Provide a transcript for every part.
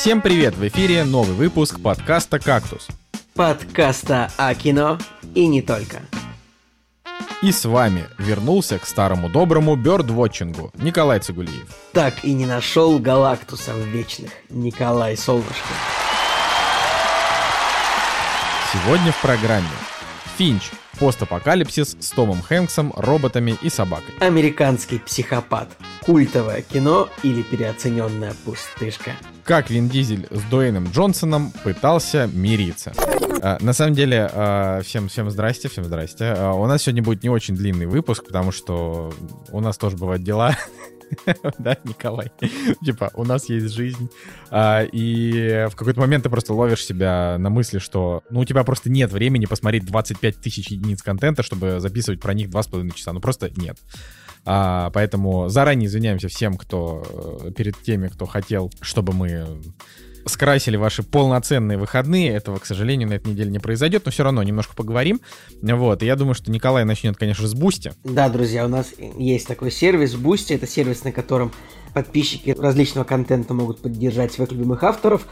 Всем привет! В эфире новый выпуск подкаста «Кактус». Подкаста о кино и не только. И с вами вернулся к старому доброму бёрдвотчингу Николай Цигулиев. Так и не нашел галактусов вечных Николай Солнышко. Сегодня в программе Финч. Постапокалипсис с Томом Хэнксом, роботами и собакой. Американский психопат. Культовое кино или переоцененная пустышка. Как Вин Дизель с Дуэйном Джонсоном пытался мириться. А, на самом деле, а, всем, всем здрасте, всем здрасте. А, у нас сегодня будет не очень длинный выпуск, потому что у нас тоже бывают дела. да, Николай? типа, у нас есть жизнь. И в какой-то момент ты просто ловишь себя на мысли, что, ну, у тебя просто нет времени посмотреть 25 тысяч единиц контента, чтобы записывать про них 2,5 часа. Ну, просто нет. А, поэтому заранее извиняемся всем, кто э, перед теми, кто хотел, чтобы мы скрасили ваши полноценные выходные. Этого, к сожалению, на этой неделе не произойдет, но все равно немножко поговорим. Вот, и я думаю, что Николай начнет, конечно, с Boosty. Да, друзья, у нас есть такой сервис Boosty. Это сервис, на котором подписчики различного контента могут поддержать своих любимых авторов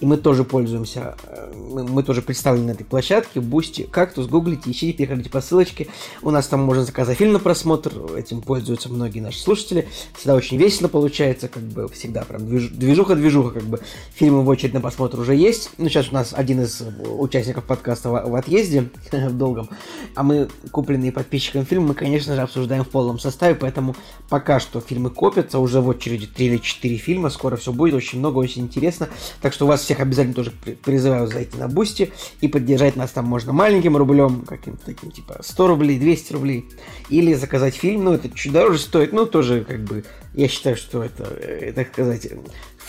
и мы тоже пользуемся, э, мы тоже представлены на этой площадке, Boosty, Кактус, гуглите, ищите, переходите по ссылочке, у нас там можно заказать фильм на просмотр, этим пользуются многие наши слушатели, всегда очень весело получается, как бы всегда прям движуха-движуха, как бы. Фильмы в очередь на просмотр уже есть, ну сейчас у нас один из участников подкаста в, в отъезде, в долгом, а мы купленные подписчиками фильмы, мы, конечно же, обсуждаем в полном составе, поэтому пока что фильмы копятся, уже в очереди 3 или 4 фильма, скоро все будет, очень много, очень интересно, так что у вас всех обязательно тоже призываю зайти на Boosty и поддержать нас там можно маленьким рублем, каким-то таким, типа 100 рублей, 200 рублей, или заказать фильм, ну, это чуть дороже стоит, но тоже, как бы, я считаю, что это, э, так сказать,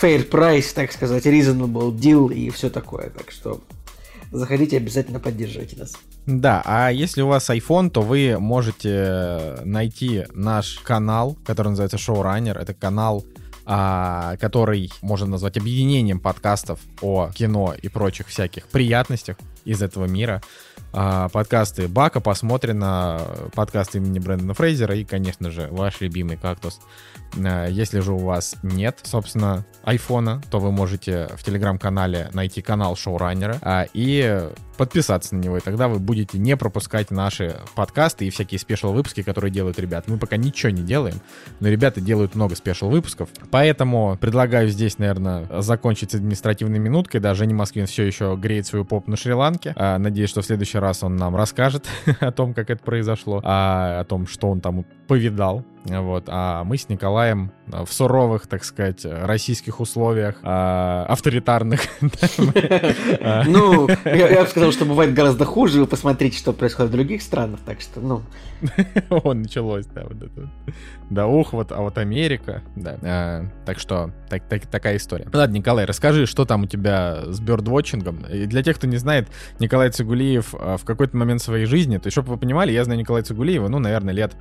fair price, так сказать, reasonable deal и все такое, так что заходите, обязательно поддержите нас. Да, а если у вас iPhone, то вы можете найти наш канал, который называется Showrunner. Это канал а, который можно назвать объединением подкастов о кино и прочих всяких приятностях из этого мира. А, подкасты Бака посмотрено, подкасты имени Брэндона Фрейзера и, конечно же, ваш любимый кактус. А, если же у вас нет, собственно, айфона, то вы можете в телеграм-канале найти канал шоураннера а, и подписаться на него, и тогда вы будете не пропускать наши подкасты и всякие спешл-выпуски, которые делают ребята. Мы пока ничего не делаем, но ребята делают много спешл-выпусков, поэтому предлагаю здесь, наверное, закончить с административной минуткой. Да, Женя Москвин все еще греет свою попу на Шри-Ланке. А, надеюсь, что в следующий раз он нам расскажет о том, как это произошло, а, о том, что он там повидал. Вот. А мы с Николаем в суровых, так сказать, российских условиях, а, авторитарных. Ну, я бы сказал, что бывает гораздо хуже. Вы посмотрите, что происходит в других странах, так что, ну... Он началось, да, вот это. Да, ух, вот, а вот Америка, да. Так что, так, так, такая история. Ладно, Николай, расскажи, что там у тебя с бёрдвотчингом. И для тех, кто не знает, Николай Цигулиев в какой-то момент своей жизни, то есть, чтобы вы понимали, я знаю Николая Цигулиева, ну, наверное, лет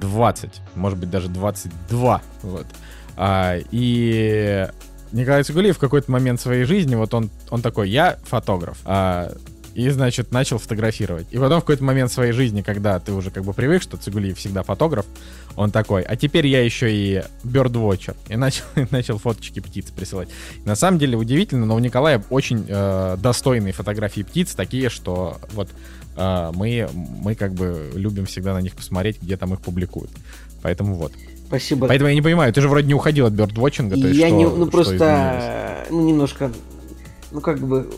20, может быть, даже 22. Вот. А, и Николай Цигулиев в какой-то момент своей жизни, вот он, он такой, я фотограф. А, и, значит, начал фотографировать. И потом в какой-то момент своей жизни, когда ты уже как бы привык, что Цигулиев всегда фотограф, он такой, а теперь я еще и бёрдвотчер. И начал, начал фоточки птиц присылать. И на самом деле удивительно, но у Николая очень э, достойные фотографии птиц, такие, что вот мы, мы как бы любим всегда на них посмотреть, где там их публикуют. Поэтому вот. Спасибо. Поэтому я не понимаю, ты же вроде не уходил от бёрдвотчинга. Я что, не, ну просто, ну немножко, ну как бы,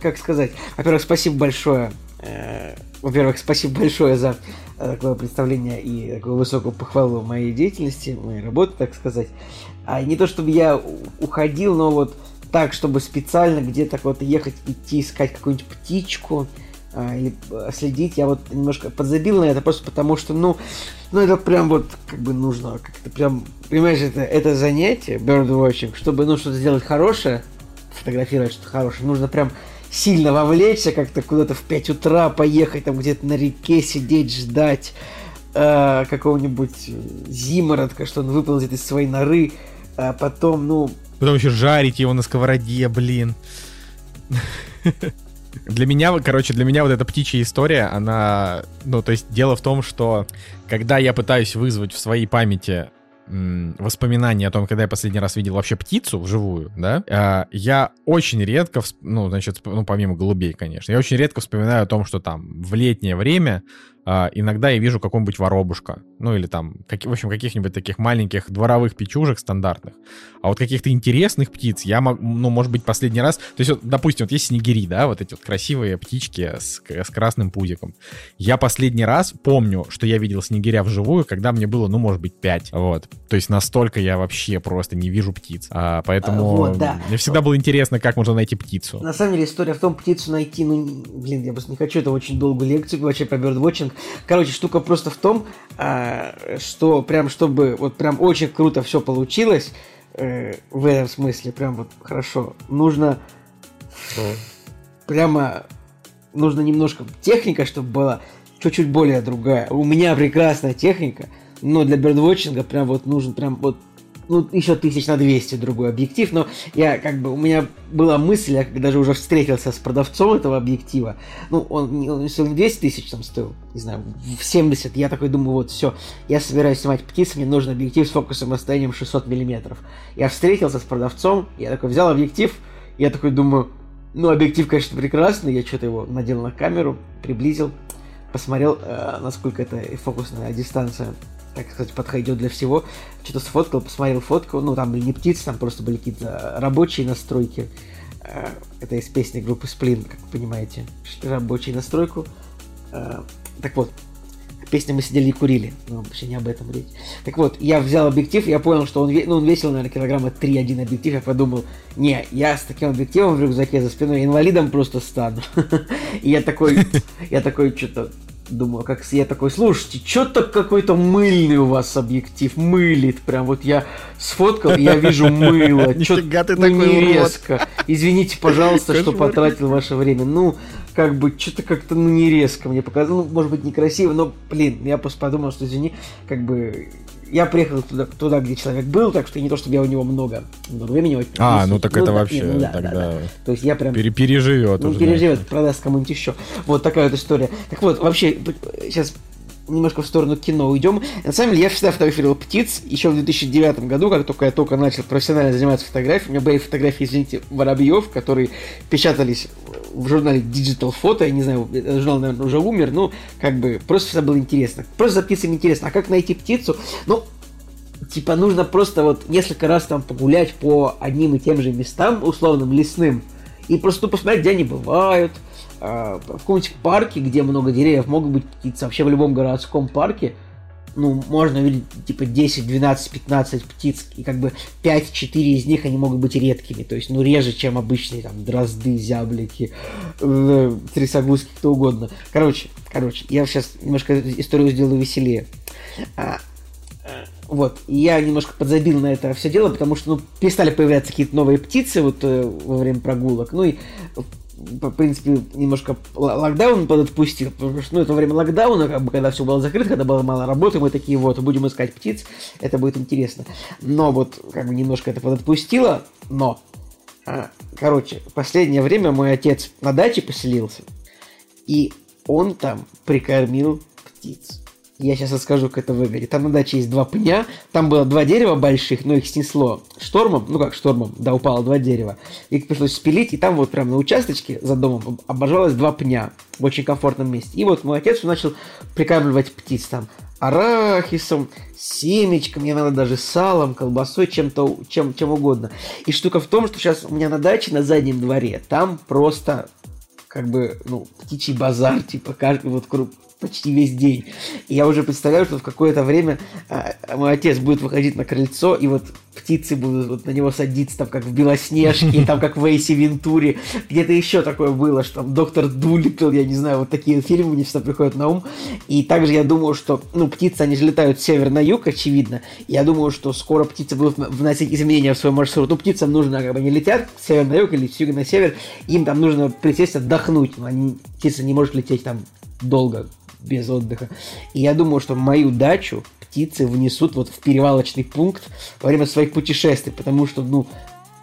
как сказать. Во-первых, спасибо большое. Э, во-первых, спасибо большое за э, такое представление и такую высокую похвалу моей деятельности, моей работы, так сказать. А не то, чтобы я уходил, но вот так, чтобы специально где-то вот ехать, идти искать какую-нибудь птичку, а, или э, следить, я вот немножко подзабил на это просто потому, что, ну, ну это прям вот как бы нужно, как-то прям, понимаешь, это, это занятие, birdwatching, чтобы, ну, что-то сделать хорошее, фотографировать что-то хорошее, нужно прям сильно вовлечься, как-то куда-то в 5 утра поехать, там где-то на реке сидеть, ждать э, какого-нибудь зимородка, что он выползет из своей норы, а потом, ну... Потом еще жарить его на сковороде, блин. Для меня, короче, для меня вот эта птичья история, она, ну, то есть дело в том, что когда я пытаюсь вызвать в своей памяти воспоминания о том, когда я последний раз видел вообще птицу вживую, да, а, я очень редко, ну, значит, ну, помимо голубей, конечно, я очень редко вспоминаю о том, что там в летнее время а, иногда я вижу какого-нибудь воробушка, ну или там, как, в общем, каких-нибудь таких маленьких дворовых печужек стандартных. А вот каких-то интересных птиц я могу, ну, может быть, последний раз... То есть, вот, допустим, вот есть снегири, да, вот эти вот красивые птички с, с красным пузиком. Я последний раз помню, что я видел снегиря вживую, когда мне было, ну, может быть, 5. Вот. То есть настолько я вообще просто не вижу птиц. А, поэтому а, вот, да. мне всегда было интересно, как можно найти птицу. На самом деле история в том, птицу найти, ну, блин, я просто не хочу, это очень долгую лекцию вообще про бёрдвотчинг. Короче, штука просто в том, а, что прям чтобы вот прям очень круто все получилось э, в этом смысле, прям вот хорошо, нужно прямо нужно немножко техника, чтобы была чуть-чуть более другая. У меня прекрасная техника, но для бердвотчинга прям вот нужен прям вот ну, еще тысяч на 200 другой объектив, но я как бы, у меня была мысль, я даже уже встретился с продавцом этого объектива, ну, он, он если 200 тысяч там стоил, не знаю, в 70, я такой думаю, вот, все, я собираюсь снимать птиц, мне нужен объектив с фокусом расстоянием 600 миллиметров. Я встретился с продавцом, я такой взял объектив, я такой думаю, ну, объектив, конечно, прекрасный, я что-то его надел на камеру, приблизил, посмотрел, э, насколько это фокусная дистанция так сказать, подходит для всего. Что-то сфоткал, посмотрел фотку, ну, там были не птицы, там просто были какие-то рабочие настройки. Э, это из песни группы Сплин, как вы понимаете. Рабочие настройку. Э, так вот, песня мы сидели и курили, но вообще не об этом речь. Так вот, я взял объектив, я понял, что он, ну, он весил, наверное, килограмма 3-1 объектив, я подумал, не, я с таким объективом в рюкзаке за спиной инвалидом просто стану. И я такой, я такой, что-то Думаю, как я такой, слушайте, что-то какой-то мыльный у вас объектив, мылит. Прям вот я сфоткал, я вижу мыло. Нифига ты такой не резко. Извините, пожалуйста, что потратил ваше время. Ну, как бы, что-то как-то, ну, не резко мне показалось. Ну, может быть, некрасиво, но, блин, я просто подумал, что, извини, как бы, я приехал туда, туда, где человек был, так что не то, чтобы я у него много, много времени. А, ну так ну, это да, вообще ну, да, тогда да, да. То есть я прям... Пере переживет ну, уже. переживет, знаете. продаст кому-нибудь еще. Вот такая вот история. Так вот, вообще, сейчас немножко в сторону кино уйдем. На самом деле, я всегда фотографировал птиц. Еще в 2009 году, как только я только начал профессионально заниматься фотографией, у меня были фотографии, извините, воробьев, которые печатались в журнале Digital Photo, я не знаю, журнал, наверное, уже умер, но как бы просто всегда было интересно. Просто за птицами интересно. А как найти птицу? Ну, типа нужно просто вот несколько раз там погулять по одним и тем же местам, условным лесным, и просто посмотреть, где они бывают, э, в каком-нибудь парке, где много деревьев, могут быть птицы, вообще в любом городском парке, ну, можно увидеть, типа, 10, 12, 15 птиц, и как бы 5-4 из них, они могут быть редкими, то есть, ну, реже, чем обычные, там, дрозды, зяблики, э, трясогузки, кто угодно. Короче, короче, я сейчас немножко историю сделаю веселее. А, вот, я немножко подзабил на это все дело, потому что, ну, перестали появляться какие-то новые птицы вот э, во время прогулок, ну, и в принципе, немножко локдаун подотпустил, потому что, ну, это время локдауна, как бы, когда все было закрыто, когда было мало работы, мы такие, вот, будем искать птиц, это будет интересно. Но вот, как бы, немножко это подотпустило, но, а, короче, в последнее время мой отец на даче поселился, и он там прикормил птиц. Я сейчас расскажу, как это выглядит. Там на даче есть два пня, там было два дерева больших, но их снесло штормом, ну как штормом, да, упало два дерева. Их пришлось спилить, и там вот прямо на участочке за домом обожалось два пня в очень комфортном месте. И вот мой отец начал прикармливать птиц там арахисом, семечками, надо даже салом, колбасой, чем-то, чем, чем угодно. И штука в том, что сейчас у меня на даче на заднем дворе, там просто как бы, ну, птичий базар, типа, каждый вот круг, почти весь день. И я уже представляю, что в какое-то время а, мой отец будет выходить на крыльцо, и вот птицы будут вот на него садиться, там, как в Белоснежке, там, как в Эйси Вентуре. Где-то еще такое было, что там доктор Дулитл, я не знаю, вот такие фильмы мне всегда приходят на ум. И также я думаю, что, ну, птицы, они же летают с севера на юг, очевидно. Я думаю, что скоро птицы будут вносить изменения в свой маршрут. Ну, птицам нужно, как бы, не летят с севера на юг или с юга на север, им там нужно присесть, отдохнуть. Но они, птица не может лететь там долго, без отдыха. И я думаю, что мою дачу птицы внесут вот в перевалочный пункт во время своих путешествий, потому что, ну,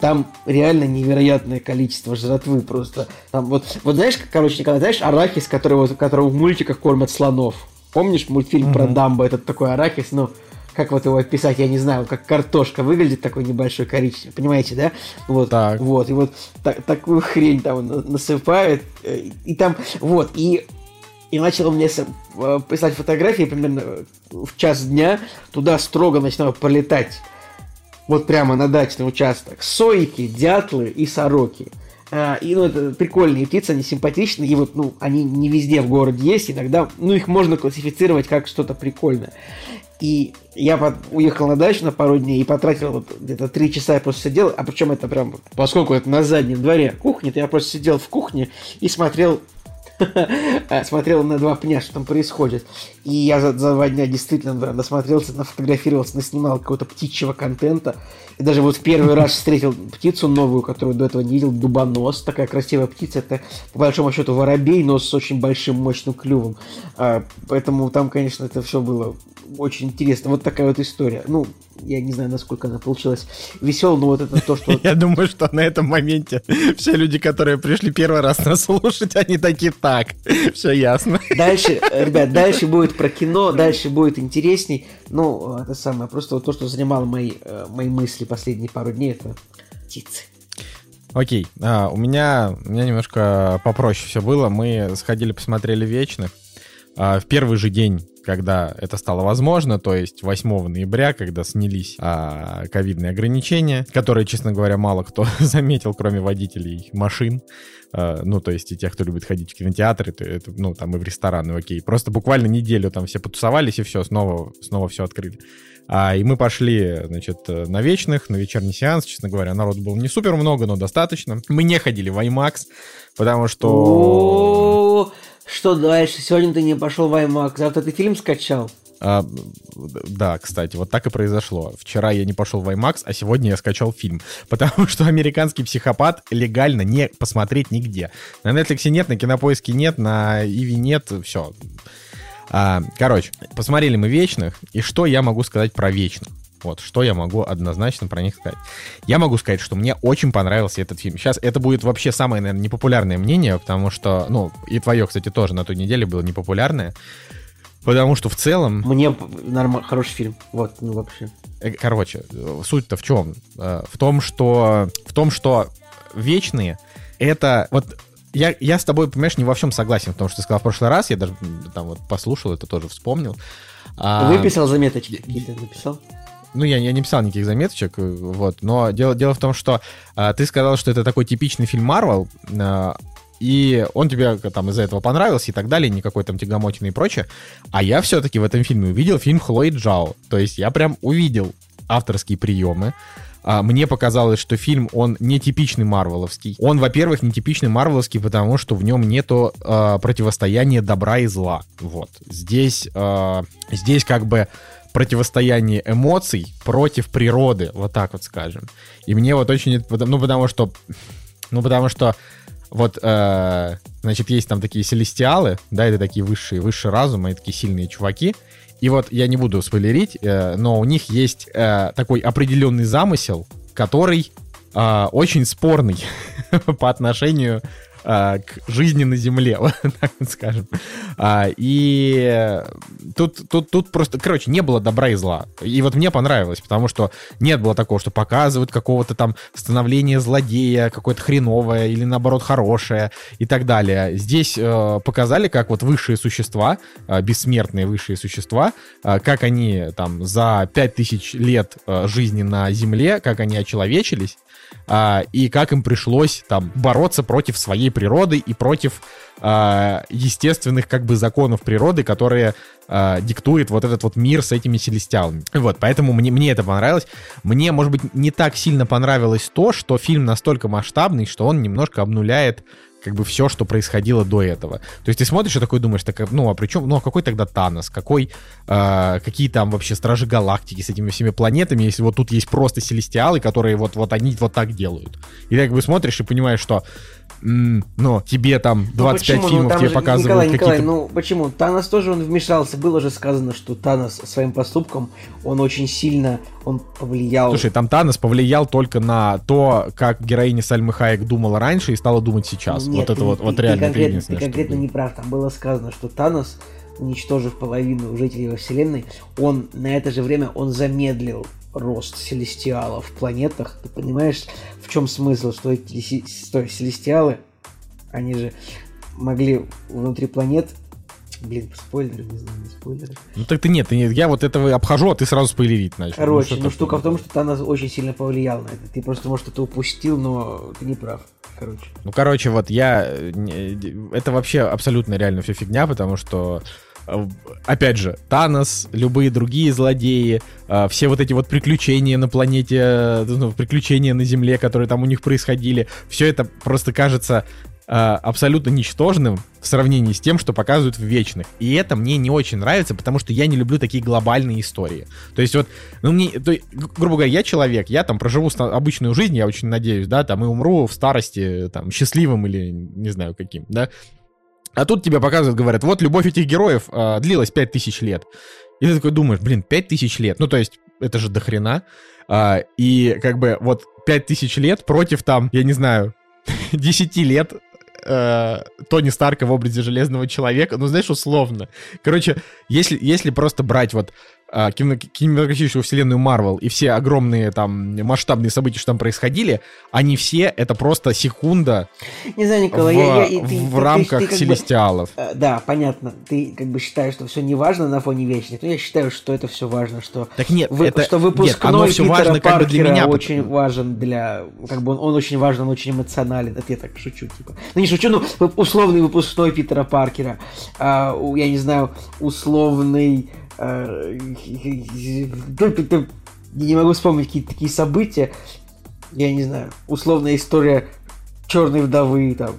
там реально невероятное количество жратвы просто. Там вот, вот знаешь, короче, Николай, знаешь, арахис, который, вот, которого в мультиках кормят слонов? Помнишь мультфильм uh-huh. про Дамбо, этот такой арахис, ну, как вот его описать, я не знаю, как картошка выглядит, такой небольшой коричневый, понимаете, да? Вот, так. вот, и вот так, такую хрень там насыпает, э, и там, вот, и и начал мне э, писать фотографии примерно в час дня, туда строго начинал полетать вот прямо на дачный участок сойки, дятлы и сороки. А, и, ну, это прикольные птицы, они симпатичные, и вот, ну, они не везде в городе есть, иногда, ну, их можно классифицировать как что-то прикольное. И я под, уехал на дачу на пару дней и потратил вот где-то три часа я просто сидел, а причем это прям, поскольку это на заднем дворе кухни, то я просто сидел в кухне и смотрел смотрел на два пня, что там происходит. И я за, за два дня действительно насмотрелся, нафотографировался, наснимал какого-то птичьего контента. И даже вот в первый раз встретил птицу новую, которую до этого не видел, дубонос. Такая красивая птица. Это, по большому счету, воробей, но с очень большим мощным клювом. А, поэтому там, конечно, это все было очень интересно. Вот такая вот история. Ну, я не знаю, насколько она получилась веселой, но вот это то, что... Я думаю, что на этом моменте все люди, которые пришли первый раз нас слушать, они такие, так, все ясно. Дальше, ребят, дальше будет про кино, дальше будет интересней. Ну, это самое, просто вот то, что занимало мои, э, мои мысли последние пару дней, это птицы. Окей, а, у меня у меня немножко попроще все было. Мы сходили, посмотрели «Вечных». А, в первый же день когда это стало возможно, то есть 8 ноября, когда снялись а, ковидные ограничения, которые, честно говоря, мало кто заметил, кроме водителей машин, а, ну, то есть и тех, кто любит ходить в кинотеатры, то это, ну, там и в рестораны, окей. Просто буквально неделю там все потусовались, и все, снова, снова все открыли. А, и мы пошли, значит, на вечных, на вечерний сеанс, честно говоря, народ было не супер много, но достаточно. Мы не ходили в IMAX, потому что... Что дальше? Сегодня ты не пошел в IMAX, завтра ты фильм скачал? А, да, кстати, вот так и произошло. Вчера я не пошел в IMAX, а сегодня я скачал фильм. Потому что «Американский психопат» легально не посмотреть нигде. На Netflix нет, на Кинопоиске нет, на Иви нет, все. А, короче, посмотрели мы «Вечных», и что я могу сказать про «Вечных»? Вот, что я могу однозначно про них сказать. Я могу сказать, что мне очень понравился этот фильм. Сейчас это будет вообще самое, наверное, непопулярное мнение, потому что, ну, и твое, кстати, тоже на той неделе было непопулярное. Потому что в целом... Мне норм... хороший фильм. Вот, ну вообще. Э, короче, суть-то в чем? Э, в том, что... В том, что вечные это... Вот я, я с тобой, понимаешь, не во всем согласен, потому что ты сказал в прошлый раз, я даже там вот послушал это, тоже вспомнил. А... Выписал заметочки какие-то, написал? Ну, я, я не писал никаких заметочек, э, вот, но дело, дело в том, что а, ты сказал, что это такой типичный фильм Марвел, а, и он тебе там из-за этого понравился и так далее, никакой там тягомотины и прочее. А я все-таки в этом фильме увидел фильм Хлои Джао. То есть я прям увидел авторские приемы. А, мне показалось, что фильм, он не типичный марвеловский. Он, во-первых, не типичный марвеловский, потому что в нем нету э, противостояния добра и зла. Вот. Здесь, э, здесь как бы противостояние эмоций против природы, вот так вот скажем. И мне вот очень, ну потому что, ну потому что вот, э, значит, есть там такие селестиалы, да, это такие высшие, высшие разумы, и такие сильные чуваки. И вот я не буду спойлерить, э, но у них есть э, такой определенный замысел, который э, очень спорный по отношению а, к жизни на Земле, вот так вот скажем. А, и тут, тут, тут просто, короче, не было добра и зла. И вот мне понравилось, потому что нет было такого, что показывают какого-то там становления злодея, какое-то хреновое или наоборот хорошее и так далее. Здесь э, показали, как вот высшие существа, э, бессмертные высшие существа, э, как они там за 5000 лет э, жизни на Земле, как они очеловечились, а, и как им пришлось там бороться против своей природы и против а, естественных как бы законов природы, которые а, диктует вот этот вот мир с этими селестиалами. Вот, поэтому мне, мне это понравилось. Мне, может быть, не так сильно понравилось то, что фильм настолько масштабный, что он немножко обнуляет как бы все, что происходило до этого. То есть ты смотришь и такой думаешь, так, ну а при чем, ну а какой тогда Танос, какой, э, какие там вообще Стражи Галактики с этими всеми планетами, если вот тут есть просто Селестиалы, которые вот, вот они вот так делают. И ты как бы смотришь и понимаешь, что ну, тебе там 25 ну, фильмов ну, тебе же, показывают Николай, Николай, ну почему? Танос тоже он вмешался. Было же сказано, что Танос своим поступком, он очень сильно он повлиял. Слушай, там Танос повлиял только на то, как героиня Сальмы Хайек думала раньше и стала думать сейчас. Нет, вот это ты, вот, вот реально ты конкретно, ты конкретно не прав. Там было сказано, что Танос уничтожив половину жителей во Вселенной, он на это же время он замедлил рост селестиалов в планетах. Ты понимаешь, в чем смысл, что эти что, селестиалы, они же могли внутри планет Блин, спойлеры, не знаю, не спойлеры. Ну так ты нет, ты нет, я вот этого обхожу, а ты сразу спойлерить начал. Короче, ну, ну штука в том, что Танос очень сильно повлиял на это. Ты просто, может, это упустил, но ты не прав. Короче. Ну, короче, вот я... Это вообще абсолютно реально все фигня, потому что Э, опять же, Танос, любые другие злодеи, э, все вот эти вот приключения на планете, э, ну, приключения на Земле, которые там у них происходили, все это просто кажется абсолютно ничтожным в сравнении с тем, что показывают в Вечных. И это мне не очень нравится, потому что я не люблю такие глобальные истории. То есть вот, ну мне, то, грубо говоря, я человек, я там проживу обычную жизнь, я очень надеюсь, да, там и умру в старости, там, счастливым или не знаю каким, да. А тут тебе показывают, говорят, вот любовь этих героев э, длилась 5000 лет. И ты такой думаешь, блин, 5000 лет. Ну, то есть, это же дохрена. А, и как бы вот 5000 лет против там, я не знаю, 10 лет э, Тони Старка в образе Железного Человека. Ну, знаешь, условно. Короче, если, если просто брать вот кинематографическую вселенную Марвел и все огромные там масштабные события, что там происходили, они все это просто секунда Не знаю, Николай, в, я, я, ты, в ты, рамках ты, ты, Селестиалов. Бы, э, да, понятно. Ты как бы считаешь, что все не важно на фоне вечных, но я считаю, что это все важно, что, так нет, вы, это, что выпускной нет, оно все Питера важно, Паркера как бы для меня, очень потому... важен для... Как бы он, он очень важен, он очень эмоционален. Это я так шучу, типа. Ну не шучу, ну условный выпускной Питера Паркера. А, я не знаю, условный Э, не могу вспомнить какие-то такие события. Я не знаю, условная история черной вдовы, там,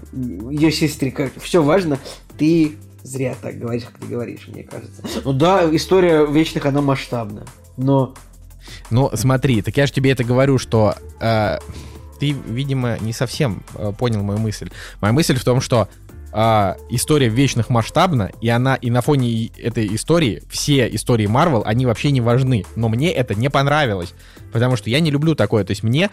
ее сестры, как все важно. Ты зря так говоришь, как ты говоришь, мне кажется. Ну да, история вечных, она масштабна, но... Ну, смотри, так я же тебе это говорю, что э, ты, видимо, не совсем э, понял мою мысль. Моя мысль в том, что а, история вечных масштабна, и она, и на фоне этой истории, все истории Марвел, они вообще не важны. Но мне это не понравилось, потому что я не люблю такое. То есть мне,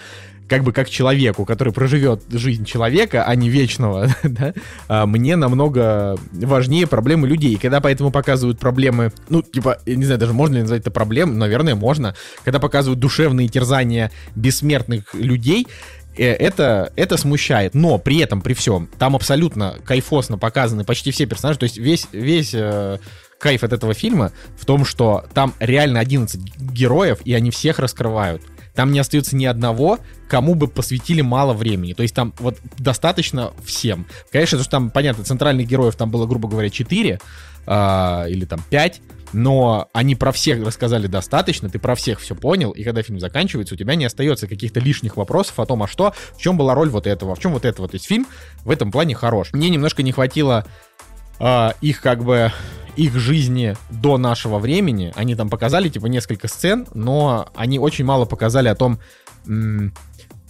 как бы как человеку, который проживет жизнь человека, а не вечного, да, а, мне намного важнее проблемы людей. И когда поэтому показывают проблемы, ну, типа, я не знаю, даже можно ли назвать это проблем, наверное, можно. Когда показывают душевные терзания бессмертных людей, Э, это, это смущает. Но при этом, при всем, там абсолютно кайфосно показаны почти все персонажи. То есть весь, весь э, кайф от этого фильма в том, что там реально 11 героев, и они всех раскрывают. Там не остается ни одного, кому бы посвятили мало времени. То есть там вот достаточно всем. Конечно, что там, понятно, центральных героев там было, грубо говоря, 4 э, или там 5 но они про всех рассказали достаточно, ты про всех все понял, и когда фильм заканчивается, у тебя не остается каких-то лишних вопросов о том, а что, в чем была роль вот этого, в чем вот этого. То есть фильм в этом плане хорош. Мне немножко не хватило э, их как бы их жизни до нашего времени. Они там показали, типа, несколько сцен, но они очень мало показали о том,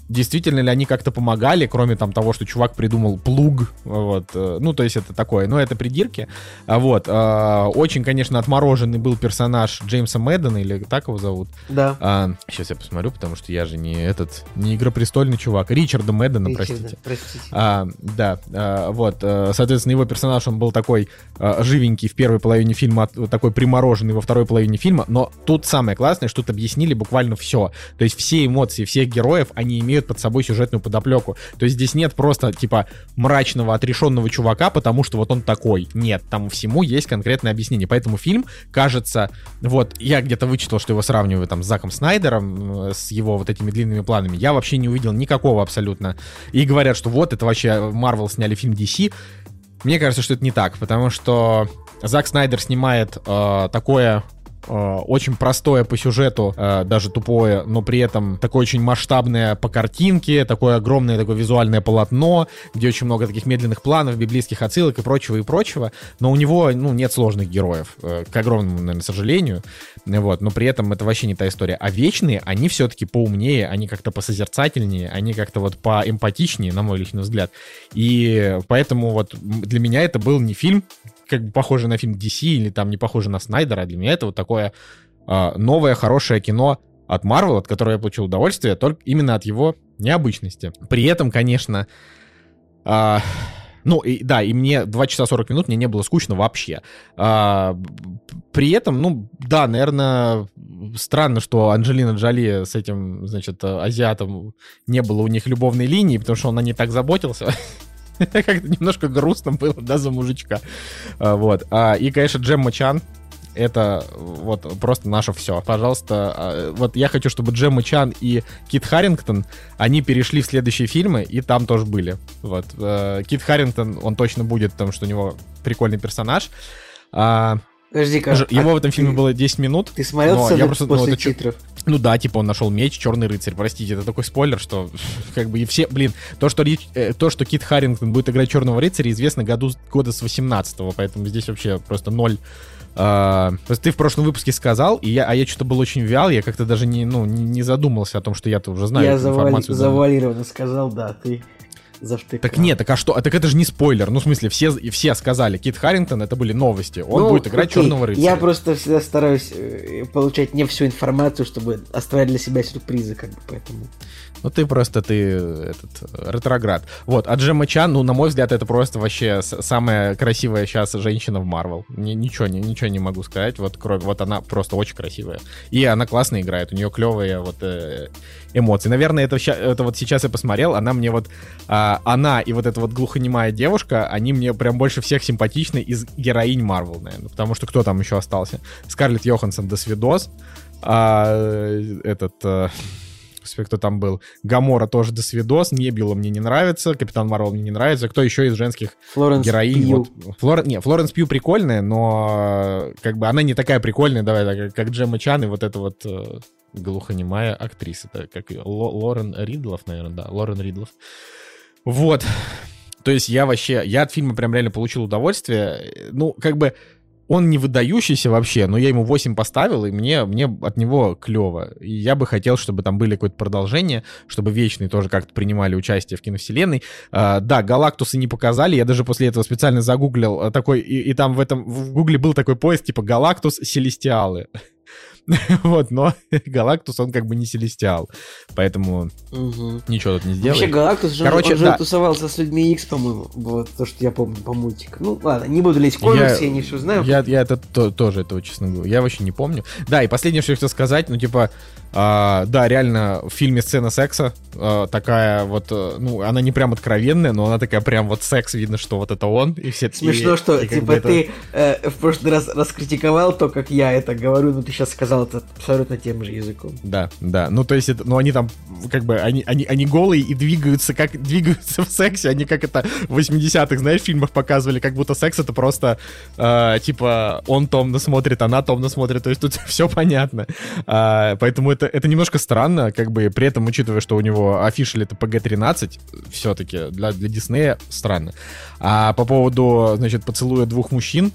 действительно ли они как-то помогали, кроме там того, что чувак придумал плуг, вот, э, ну, то есть это такое, но это придирки, а вот, э, очень, конечно, отмороженный был персонаж Джеймса Мэддена, или так его зовут? Да. А, сейчас я посмотрю, потому что я же не этот, не игропрестольный чувак, Ричарда Мэддена, Ричарда, простите. простите. А, да, а, вот, э, соответственно, его персонаж, он был такой а, живенький в первой половине фильма, такой примороженный во второй половине фильма, но тут самое классное, что тут объяснили буквально все, то есть все эмоции всех героев, они имеют имеют под собой сюжетную подоплеку. То есть здесь нет просто, типа, мрачного, отрешенного чувака, потому что вот он такой. Нет, там всему есть конкретное объяснение. Поэтому фильм кажется, вот, я где-то вычитал, что его сравниваю там с Заком Снайдером, э, с его вот этими длинными планами. Я вообще не увидел никакого абсолютно. И говорят, что вот, это вообще Marvel сняли фильм DC. Мне кажется, что это не так, потому что Зак Снайдер снимает э, такое очень простое по сюжету, э, даже тупое, но при этом такое очень масштабное по картинке, такое огромное такое визуальное полотно, где очень много таких медленных планов, библейских отсылок и прочего, и прочего. Но у него, ну, нет сложных героев, э, к огромному, наверное, сожалению. Вот, но при этом это вообще не та история. А вечные, они все-таки поумнее, они как-то посозерцательнее, они как-то вот поэмпатичнее, на мой личный взгляд. И поэтому вот для меня это был не фильм, как бы похоже на фильм DC или там не похоже на Снайдера. Для меня это вот такое э, новое хорошее кино от Marvel, от которого я получил удовольствие, только именно от его необычности. При этом, конечно, э, Ну, и, да, и мне 2 часа 40 минут, мне не было скучно вообще. А, при этом, ну, да, наверное, странно, что Анджелина Джоли с этим, значит, азиатом не было у них любовной линии, потому что он о ней так заботился. Как-то немножко грустно было, да, за мужичка. А, вот. А, и, конечно, Джемма Чан, это вот просто наше все. Пожалуйста, а, вот я хочу, чтобы Джемма Чан и Кит Харрингтон, они перешли в следующие фильмы, и там тоже были. Вот. Э, Кит Харрингтон, он точно будет, потому что у него прикольный персонаж. А, Подожди-ка. Его а в этом фильме ты, было 10 минут. Ты смотрел сцену я просто, после ну, титров? Ну да, типа он нашел меч, черный рыцарь. Простите, это такой спойлер, что как бы и все, блин, то, что, э, то, что Кит Харрингтон будет играть черного рыцаря, известно году, года с 18-го, поэтому здесь вообще просто ноль Uh, ты в прошлом выпуске сказал, и я, а я что-то был очень вял, я как-то даже не, ну, не, не задумался о том, что я-то уже знаю я информацию. Я завуалированно сказал, да, ты завтыкал. Так нет, так а что? Так это же не спойлер. Ну, в смысле, все, все сказали, Кит Харрингтон, это были новости. Он ну, будет играть окей. Черного рыцаря. Я просто всегда стараюсь э, получать не всю информацию, чтобы оставить для себя сюрпризы, как бы, поэтому... Ну, ты просто, ты этот, ретроград. Вот, а Джемма Чан, ну, на мой взгляд, это просто вообще самая красивая сейчас женщина в Марвел. Ничего, не, ничего не могу сказать, вот, кроме, вот она просто очень красивая. И она классно играет, у нее клевые вот э, эмоции. Наверное, это, это вот сейчас я посмотрел, она мне вот, а, она и вот эта вот глухонемая девушка, они мне прям больше всех симпатичны из героинь Марвел, наверное, потому что кто там еще остался? Скарлетт Йоханссон, до свидос, а, этот... А, Господи, кто там был? Гамора тоже до свидос, Небила мне не нравится, Капитан Марвел мне не нравится. Кто еще из женских Флоренс героинь? Пью. Вот, Флор... Не, Флоренс Пью прикольная, но как бы она не такая прикольная, давай, как, Джемма Чан и вот это вот э, глухонемая актриса, это как ее, Лорен Ридлов, наверное, да, Лорен Ридлов. Вот. То есть я вообще, я от фильма прям реально получил удовольствие. Ну, как бы он не выдающийся вообще, но я ему 8 поставил, и мне, мне от него клево. И я бы хотел, чтобы там были какое-то продолжение, чтобы Вечные тоже как-то принимали участие в киновселенной. А, да, Галактусы не показали, я даже после этого специально загуглил а, такой, и, и там в этом, в Гугле был такой поиск, типа Галактус Селестиалы. вот, но Галактус, он как бы не Селестиал, поэтому угу. ничего тут не сделаешь. Вообще Галактус, Короче, он же да. тусовался с людьми X, по-моему, вот то, что я помню по мультику. Ну, ладно, не буду лезть в комиксы, я, я не все знаю. Я, я это то, тоже этого, честно говоря, я вообще не помню. Да, и последнее, что я хотел сказать, ну, типа, а, да, реально, в фильме сцена секса а, такая вот, э, ну, она не прям откровенная, но она такая прям вот секс, видно, что вот это он, и все Смешно, что, и, типа, ты э, в прошлый раз раскритиковал то, как я это говорю, но ты сейчас сказал это абсолютно тем же языком. Да, да, ну, то есть, это, ну, они там, как бы, они, они, они голые и двигаются, как двигаются в сексе, они как это в 80-х, знаешь, в фильмах показывали, как будто секс это просто, э, типа, он томно смотрит, она томно смотрит, то есть тут все понятно, э, поэтому это это, это немножко странно, как бы при этом, учитывая, что у него афишель это PG-13, все-таки для, для Диснея странно. А по поводу, значит, поцелуя двух мужчин,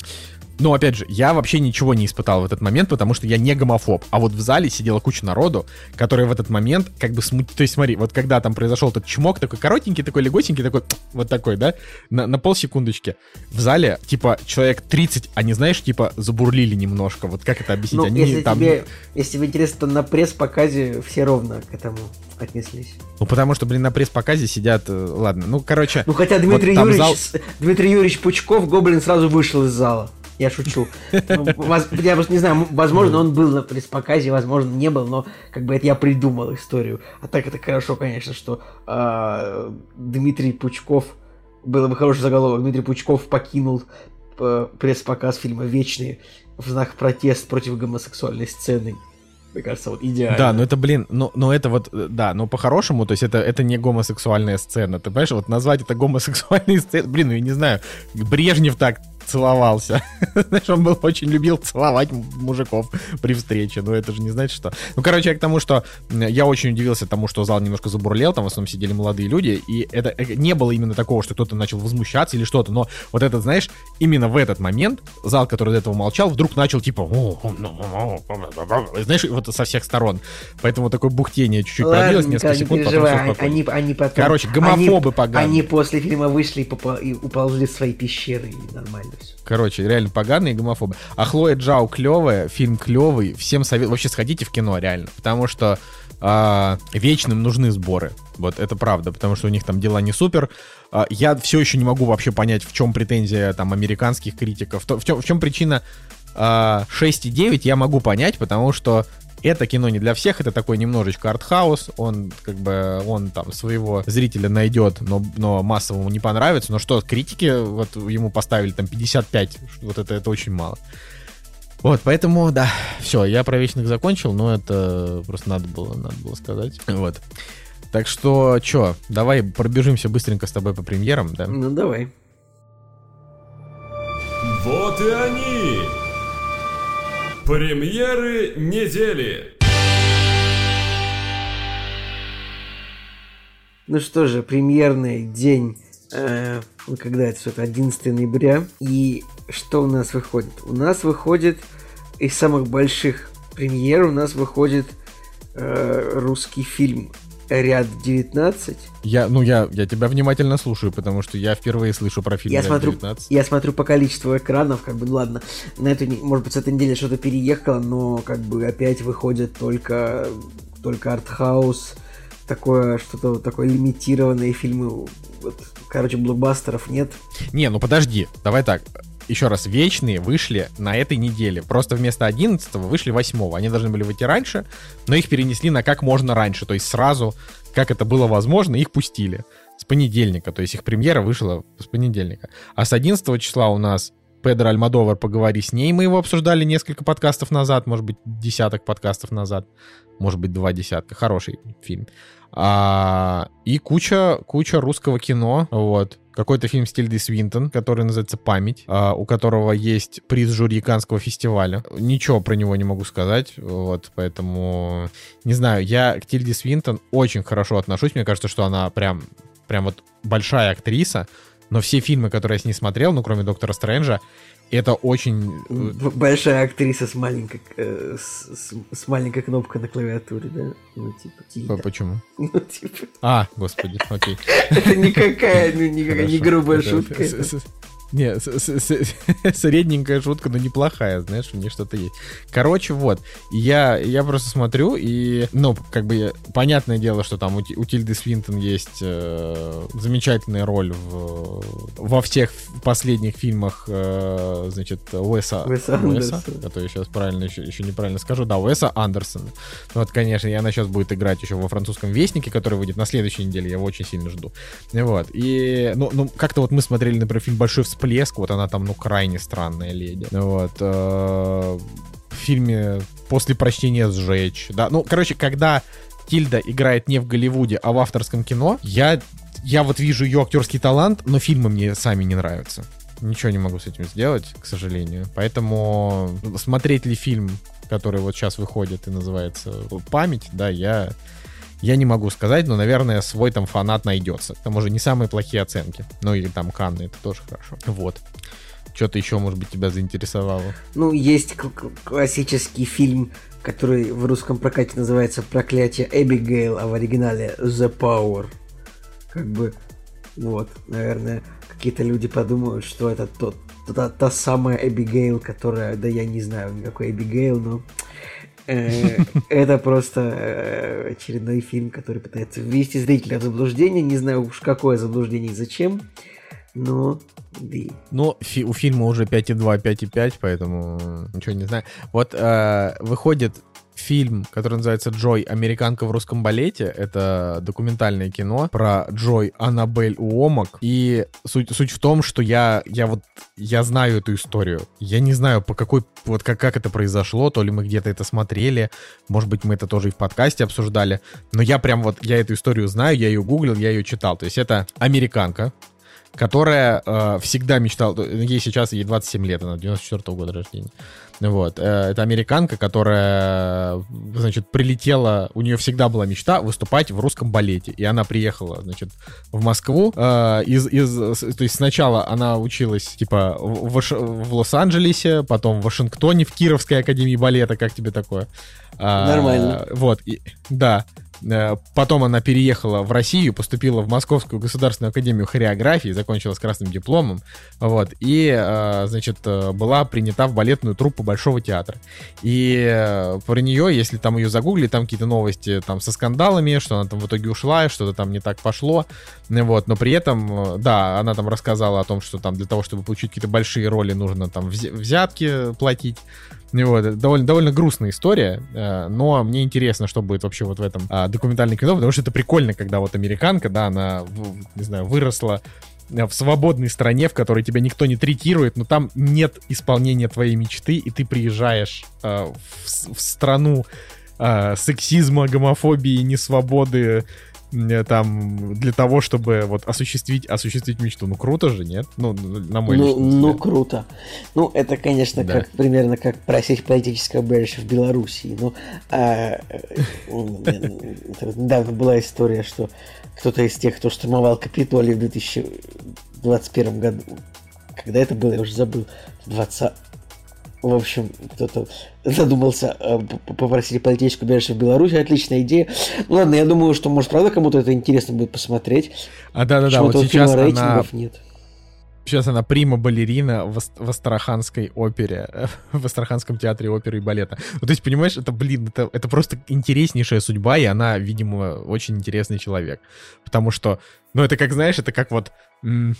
но, опять же, я вообще ничего не испытал в этот момент, потому что я не гомофоб. А вот в зале сидела куча народу, которые в этот момент как бы смут... То есть, смотри, вот когда там произошел этот чмок, такой коротенький, такой леготенький, такой вот такой, да, на, на полсекундочки. В зале, типа, человек 30, они, знаешь, типа, забурлили немножко. Вот как это объяснить? Ну, они если, там... тебе, если тебе интересно, то на пресс-показе все ровно к этому отнеслись. Ну, потому что, блин, на пресс-показе сидят... Э, ладно, ну, короче... Ну, хотя Дмитрий, вот Юрьевич, зал... Дмитрий Юрьевич Пучков, Гоблин, сразу вышел из зала. Я шучу. Ну, я просто не знаю, возможно, он был на пресс-показе, возможно, не был, но как бы это я придумал историю. А так это хорошо, конечно, что э, Дмитрий Пучков, было бы хороший заголовок, Дмитрий Пучков покинул э, пресс-показ фильма «Вечные» в знак протест против гомосексуальной сцены. Мне кажется, вот идеально. Да, но это, блин, ну, но это вот, э, да, но по-хорошему, то есть это, это не гомосексуальная сцена, ты понимаешь, вот назвать это гомосексуальной сценой, блин, ну я не знаю, Брежнев так целовался. Знаешь, он был очень любил целовать мужиков при встрече. Но это же не значит, что... Ну, короче, я к тому, что я очень удивился тому, что зал немножко забурлел, там в основном сидели молодые люди, и это э, не было именно такого, что кто-то начал возмущаться или что-то, но вот этот, знаешь, именно в этот момент зал, который до этого молчал, вдруг начал типа... Знаешь, вот со всех сторон. Поэтому такое бухтение чуть-чуть продлилось, несколько секунд, потом все они, они потом... Короче, гомофобы они, поганые. Они после фильма вышли и, и уползли в свои пещеры, и нормально Короче, реально поганые гомофобы. А Хлоя Джао клевая, фильм клевый. Всем советую. Вообще сходите в кино, реально. Потому что а, вечным нужны сборы. Вот это правда, потому что у них там дела не супер. А, я все еще не могу вообще понять, в чем претензия там американских критиков. В чем, в чем причина а, 6,9 я могу понять, потому что это кино не для всех, это такой немножечко артхаус, он как бы, он там своего зрителя найдет, но, но массовому не понравится, но что, критики вот ему поставили там 55, вот это, это очень мало. Вот, поэтому, да, все, я про вечных закончил, но это просто надо было, надо было сказать. Вот. Так что, чё, давай пробежимся быстренько с тобой по премьерам, да? Ну, давай. Вот и они! Премьеры недели! Ну что же, премьерный день, э, когда это что-то, 11 ноября. И что у нас выходит? У нас выходит из самых больших премьер, у нас выходит э, русский фильм ряд 19. Я, ну, я, я тебя внимательно слушаю, потому что я впервые слышу про фильм я ряд смотрю, 19. Я смотрю по количеству экранов, как бы, ну ладно, на эту, может быть, с этой недели что-то переехало, но как бы опять выходит только, только артхаус, такое, что-то такое лимитированные фильмы, вот, короче, блокбастеров нет. Не, ну подожди, давай так. Еще раз, вечные вышли на этой неделе. Просто вместо 11 вышли 8 Они должны были выйти раньше, но их перенесли на как можно раньше. То есть сразу, как это было возможно, их пустили. С понедельника. То есть их премьера вышла с понедельника. А с 11 числа у нас Педро Альмадовар «Поговори с ней». Мы его обсуждали несколько подкастов назад, может быть, десяток подкастов назад. Может быть, два десятка. Хороший фильм. А, и куча, куча русского кино. Вот. Какой-то фильм с Тильдой Свинтон, который называется «Память», а, у которого есть приз жюри Канского фестиваля. Ничего про него не могу сказать, вот, поэтому, не знаю, я к Тильде Свинтон очень хорошо отношусь, мне кажется, что она прям, прям вот большая актриса, но все фильмы, которые я с ней смотрел, ну, кроме «Доктора Стрэнджа», это очень... э, Большая актриса с маленькой, э, с, с- маленькой кнопкой на клавиатуре, да? Ну, типа, тильда. Почему? Ну, типа, А, господи, окей. это никакая, ну, никакая не грубая шутка. Не, средненькая шутка, но неплохая, знаешь, у нее что-то есть. Короче, вот, я, я просто смотрю, и, ну, как бы, понятное дело, что там у, у Тильды Свинтон есть э, замечательная роль в, во всех последних фильмах, э, значит, Уэса, Уэса Андерсона. а то я сейчас правильно еще, еще неправильно скажу, да, Уэса Андерсона. Вот, конечно, и она сейчас будет играть еще во французском Вестнике, который выйдет на следующей неделе, я его очень сильно жду. Вот, и, ну, ну как-то вот мы смотрели, например, фильм «Большой всплеск», вот она там, ну, крайне странная леди. Вот, э, в фильме «После прочтения сжечь», да, ну, короче, когда Тильда играет не в Голливуде, а в авторском кино, я, я вот вижу ее актерский талант, но фильмы мне сами не нравятся. Ничего не могу с этим сделать, к сожалению. Поэтому смотреть ли фильм, который вот сейчас выходит и называется «Память», да, я, я не могу сказать, но, наверное, свой там фанат найдется. К тому же не самые плохие оценки. Ну или там Канны, это тоже хорошо. Вот. Что-то еще, может быть, тебя заинтересовало? Ну, есть классический фильм, который в русском прокате называется «Проклятие Эбигейл», а в оригинале «The Power». Как бы, вот, наверное, какие-то люди подумают, что это тот, та, та самая Эбигейл, которая, да я не знаю никакой Эбигейл, но это просто э, очередной фильм, который пытается ввести зрителя в заблуждение. Не знаю уж какое заблуждение и зачем, но да. Ну, фи- у фильма уже 5,2, 5,5, поэтому ничего не знаю. Вот э, выходит фильм, который называется «Джой. Американка в русском балете». Это документальное кино про Джой Аннабель Уомак. И суть, суть в том, что я, я вот я знаю эту историю. Я не знаю, по какой, вот как, как это произошло, то ли мы где-то это смотрели, может быть, мы это тоже и в подкасте обсуждали, но я прям вот, я эту историю знаю, я ее гуглил, я ее читал. То есть это американка, которая э, всегда мечтала, ей сейчас ей 27 лет, она 94 -го года рождения. Вот. Э, это американка, которая, значит, прилетела, у нее всегда была мечта выступать в русском балете. И она приехала, значит, в Москву. э, из, из, то есть сначала она училась, типа, в, в Лос-Анджелесе, потом в Вашингтоне, в Кировской академии балета. Как тебе такое? А, Нормально. Вот, и- да. Э, Потом она переехала в Россию, поступила в Московскую государственную академию хореографии, закончила с красным дипломом, вот, и, э, значит, э, была принята в балетную труппу Большого театра. И про нее, если там ее загуглить, там какие-то новости там со скандалами, что она там в итоге ушла, что-то там не так пошло, вот, но при этом, да, она там рассказала о том, что там для того, чтобы получить какие-то большие роли, нужно там взя- взятки платить, Вот, это довольно, довольно грустная история, э, но мне интересно, что будет вообще вот в этом а, документальном кино, потому что это прикольно, когда вот американка, да, она, не знаю, выросла э, в свободной стране, в которой тебя никто не третирует, но там нет исполнения твоей мечты, и ты приезжаешь э, в, в страну э, сексизма, гомофобии, несвободы, э, там, для того, чтобы вот осуществить, осуществить мечту. Ну, круто же, нет? Ну, на мой Ну, ну, круто. Ну, это, конечно, Да. как примерно как просить политическое убежище в Белоруссии. Ну, а, э, недавно была история, что кто-то из тех, кто штурмовал Капитолий в 2021 году, когда это было, я уже забыл, в 20 в общем, кто-то задумался э, попросить политическое убежище в Беларуси. Отличная идея. Ладно, я думаю, что, может, правда, кому-то это интересно будет посмотреть. А, да-да-да, вот сейчас она нет. Сейчас она прима-балерина в, Ас- в Астраханской опере, в Астраханском театре оперы и балета. Ну, то есть, понимаешь, это, блин, это, это просто интереснейшая судьба, и она, видимо, очень интересный человек. Потому что, ну, это как, знаешь, это как вот, не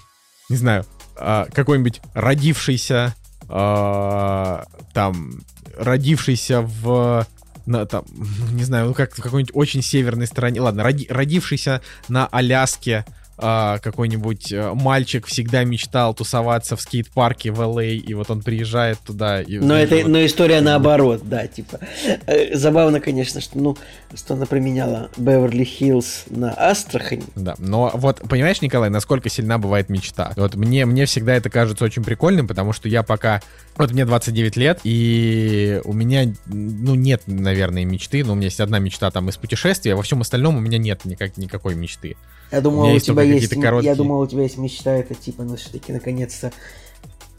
знаю, а, какой-нибудь родившийся, а, там, родившийся в на, там, не знаю, ну как в какой-нибудь очень северной стране, ладно, роди- родившийся на Аляске а, какой-нибудь э, мальчик всегда мечтал тусоваться в скейт-парке в Л.А., и вот он приезжает туда. И, Но, знаешь, это, вот- но история наоборот, да, типа. Э, Забавно, конечно, что, ну, что она променяла Беверли-Хиллз на Астрахань. Да, но вот понимаешь, Николай, насколько сильна бывает мечта? Вот мне, мне всегда это кажется очень прикольным, потому что я пока... Вот мне 29 лет, и у меня, ну, нет, наверное, мечты, но у меня есть одна мечта там из путешествия, а во всем остальном у меня нет никак, никакой мечты. Я У думал, у есть тебя есть, короткие. я думал, у тебя есть мечта, это типа, ну, все-таки наконец-то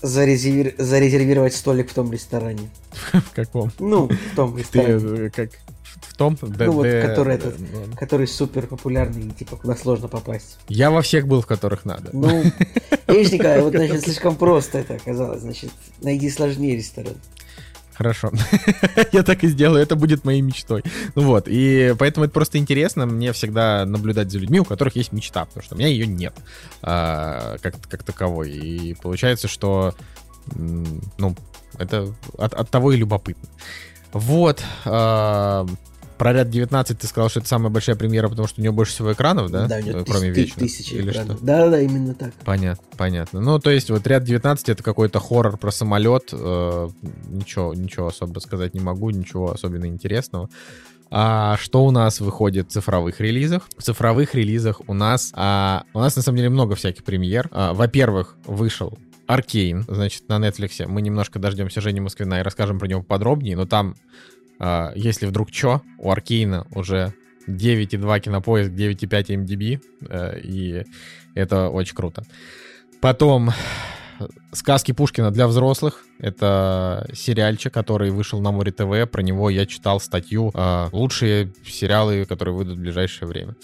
зарезервир- зарезервировать столик в том ресторане. В каком? Ну, в том Ты ресторане, э, как в том? Ну, вот, который этот. который супер популярный и типа куда сложно попасть. Я во всех был, в которых надо. Ну, видишь, Николай, вот, значит, слишком просто это оказалось. Значит, найди сложнее ресторан. Хорошо. Я так и сделаю, это будет моей мечтой. Ну вот, и поэтому это просто интересно мне всегда наблюдать за людьми, у которых есть мечта, потому что у меня ее нет а, как, как таковой. И получается, что, ну, это от, от того и любопытно. Вот. а, про ряд 19 ты сказал, что это самая большая премьера, потому что у нее больше всего экранов, да? у него Э, Кроме тысяч- вечера. тысячи Или что? экранов. Да-да, именно так. Понятно, понятно. Ну, то есть, вот ряд 19 это какой-то хоррор про самолет. э, ничего, ничего особо сказать не могу, ничего особенно интересного. А что у нас выходит в цифровых релизах? В цифровых релизах у нас, а, у нас на самом деле много всяких премьер. А, во-первых, вышел Аркейн, значит, на Netflix. Мы немножко дождемся Жени Москвина и расскажем про него подробнее, но там, а, если вдруг что, у Аркейна уже 9,2 кинопоиск, 9,5 MDB, э, и это очень круто. Потом сказки Пушкина для взрослых. Это сериальчик, который вышел на Море ТВ. Про него я читал статью э, «Лучшие сериалы, которые выйдут в ближайшее время».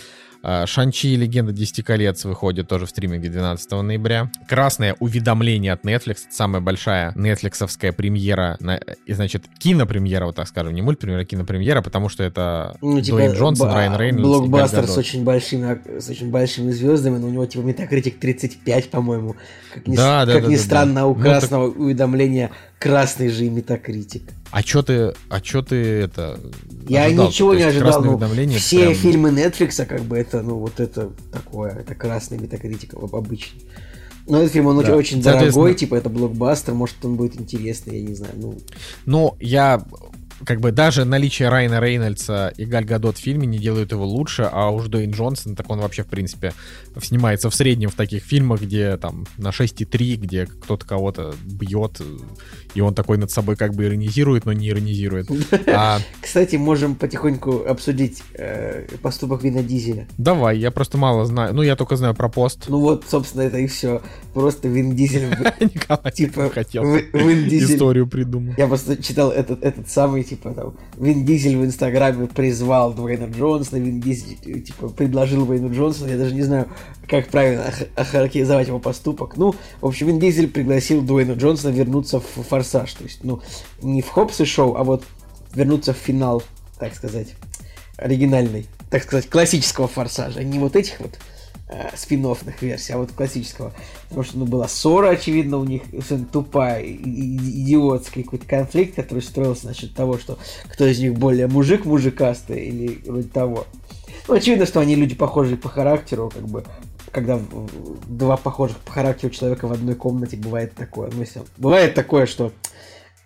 Э, Шанчи и Легенда 10 колец выходит тоже в стриминге 12 ноября. Красное уведомление от Netflix. Самая большая нетфликсовская премьера. на- и, значит, кинопремьера, вот так скажем. Не мультпремьера, а кинопремьера, потому что это Ну, типа, Дуэйн Джонсон, ба- Райан Рейнольдс блокбастер с очень большими, с очень большими звездами, но у него типа метакритик 35, по-моему. Как ни, Да, да, как да, ни да, странно, да. у Ну, красного уведомления красный же метакритик. А чё ты, а чё ты это... Я ожидал-то? ничего То не ожидал. «Красное ну, уведомление» это все прям- фильмы Netflix, как бы это, ну, вот это такое, это красный метакритик об- обычный. Но этот фильм, он Да. очень дорогой, типа это блокбастер, может он будет интересный, я не знаю. Ну, Ну, я как бы даже наличие Райана Рейнольдса и Галь Гадот в фильме не делают его лучше, а уж Дуэйн Джонсон, так он вообще, в принципе, снимается в среднем в таких фильмах, где там на 6,3, где кто-то кого-то бьет, и он такой над собой как бы иронизирует, но не иронизирует. А, Кстати, можем потихоньку обсудить э, поступок Вина Дизеля. давай, я просто мало знаю. Ну, я только знаю про пост. Ну вот, собственно, это и все. Просто Вин Дизель... Николай Типа, хотел историю придумал. Я просто читал этот, этот самый, типа, там, Вин Дизель в Инстаграме призвал Дуэйна Джонсона, Вин Дизель, э, типа, предложил Дуэйну Джонсону, я даже не знаю, как правильно охарактеризовать его поступок. Ну, в общем, Вин Дизель пригласил Дуэйна Джонсона вернуться в «Форсаж», то есть, ну, не в Хопс и Шоу, а вот вернуться в финал, так сказать, оригинальный, так сказать, классического «Форсажа», а не вот этих вот э, спин версий, а вот классического. Потому что, ну, была ссора, очевидно, у них совершенно тупая, и, и, идиотский какой-то конфликт, который строился насчет того, что кто из них более мужик мужикастый или вроде того. Ну, очевидно, что они люди похожие по характеру, как бы, когда два похожих по характеру человека в одной комнате бывает такое. Ну, если, бывает такое, что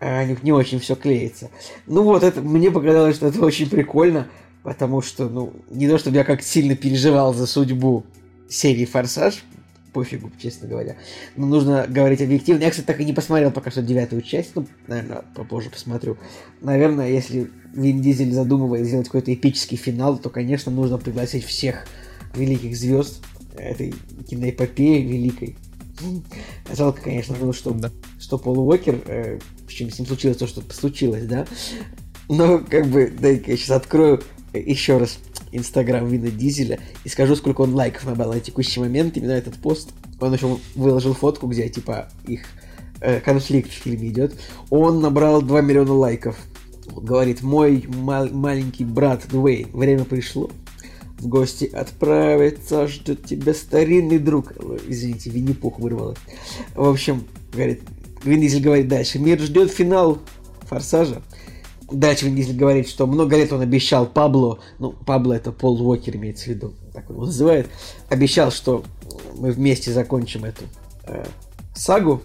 а, у них не очень все клеится. Ну вот, это мне показалось, что это очень прикольно, потому что, ну, не то, чтобы я как сильно переживал за судьбу серии «Форсаж», пофигу, честно говоря. Но нужно говорить объективно. Я, кстати, так и не посмотрел пока что девятую часть, ну, наверное, попозже посмотрю. Наверное, если Вин Дизель задумывает сделать какой-то эпический финал, то, конечно, нужно пригласить всех великих звезд этой киноэпопеи великой. Жалко, конечно, ну, что, да. что Пол Уокер, э, в чем с ним случилось то, что случилось, да? Но, как бы, дай-ка я сейчас открою еще раз Инстаграм Вина Дизеля и скажу, сколько он лайков набрал на текущий момент, именно этот пост. Он еще выложил фотку, где, типа, их э, конфликт в фильме идет. Он набрал 2 миллиона лайков. Говорит, мой мал- маленький брат Дуэйн, время пришло. В гости отправиться, ждет тебя старинный друг. Извините, Винни-Пух вырвало. В общем, говорит, Вин Дизель говорит дальше. Мир ждет финал Форсажа. Дальше Вин Дизель говорит, что много лет он обещал Пабло, ну, Пабло это Пол Уокер имеется в виду, так он его называет, обещал, что мы вместе закончим эту э, сагу,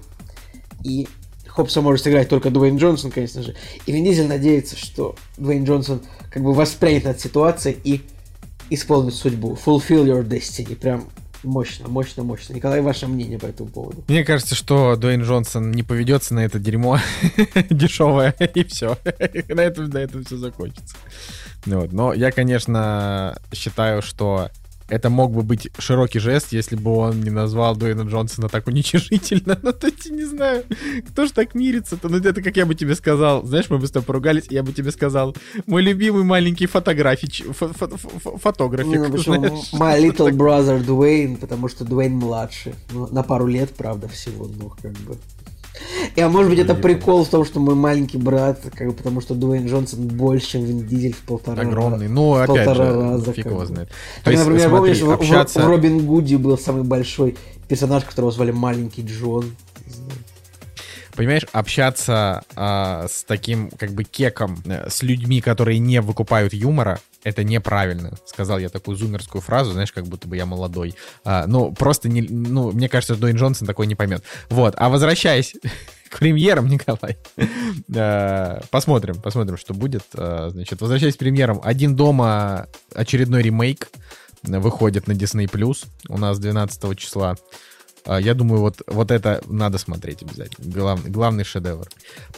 и Хопса может сыграть только Дуэйн Джонсон, конечно же. И Вин Дизель надеется, что Дуэйн Джонсон как бы воспрянет над ситуацией и исполнит судьбу. Fulfill your destiny. Прям Мощно, мощно, мощно. Николай, ваше мнение по этому поводу? Мне кажется, что Дуэйн Джонсон не поведется на это дерьмо дешевое, и все. на этом, на этом все закончится. Вот. Но я, конечно, считаю, что это мог бы быть широкий жест, если бы он не назвал Дуэйна Джонсона так уничижительно. Ну, то есть, не знаю, кто ж так мирится-то? Ну, это как я бы тебе сказал. Знаешь, мы бы с тобой поругались, и я бы тебе сказал, мой любимый маленький фотографич, фо фо фо фотографик. Ну, почему My Little Brother Дуэйн, потому что Дуэйн младше. Ну, на пару лет, правда, всего, ну, как бы. А может быть, это прикол в том, что мой маленький брат, как бы, потому что Дуэйн Джонсон больше, чем Вин Дизель в полтора Огромный. Ну, опять же, раза, фиг его знает. То есть, например, смотри, помнишь, общаться... в, в Робин Гуди был самый большой персонаж, которого звали Маленький Джон. Понимаешь, общаться э, с таким, как бы, кеком, э, с людьми, которые не выкупают юмора, это неправильно. Сказал я такую зумерскую фразу, знаешь, как будто бы я молодой. А, ну, просто не, ну, мне кажется, Дуэйн Джонсон такой не поймет. Вот, а возвращаясь к премьерам, Николай, а, посмотрим, посмотрим, что будет. А, значит, возвращаясь к премьерам, «Один дома» очередной ремейк выходит на Disney+, у нас 12 числа. А, я думаю, вот, вот это надо смотреть обязательно. Главный, главный шедевр.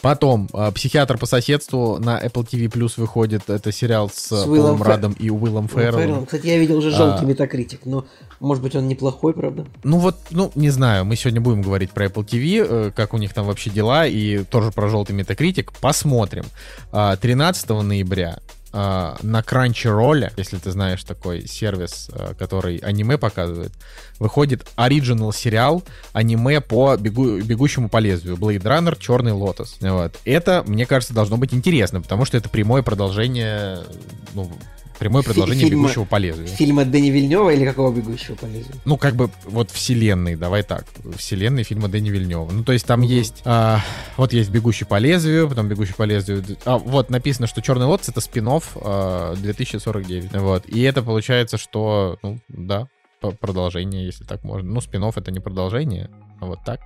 Потом, а, «Психиатр по соседству» на Apple TV Plus выходит. Это сериал с, с Полом Фер... Радом и Уиллом Ферреллом. Кстати, я видел уже желтый а... метакритик, но может быть он неплохой, правда? Ну вот, ну не знаю, мы сегодня будем говорить про Apple TV, э, как у них там вообще дела, и тоже про желтый метакритик. Посмотрим. 13 ноября а, на Crunchyroll, если ты знаешь такой сервис, а, который аниме показывает, выходит оригинал сериал аниме по бегу, бегущему по лезвию. Blade Runner, Черный Лотос. Вот. Это, мне кажется, должно быть интересно, потому что это прямое продолжение ну, Прямое предложение фильма, «Бегущего по лезвию». Фильма Дэни Вильнева или какого «Бегущего по лезвию»? Ну, как бы вот вселенной, давай так. Вселенной фильма Дэни Вильнева. Ну, то есть там угу. есть... А, вот есть «Бегущий по лезвию», потом «Бегущий по лезвию». А, вот написано, что «Черный лотос» — это спин а, 2049. Вот. И это получается, что... Ну, да, продолжение, если так можно. Ну, спин это не продолжение, вот так.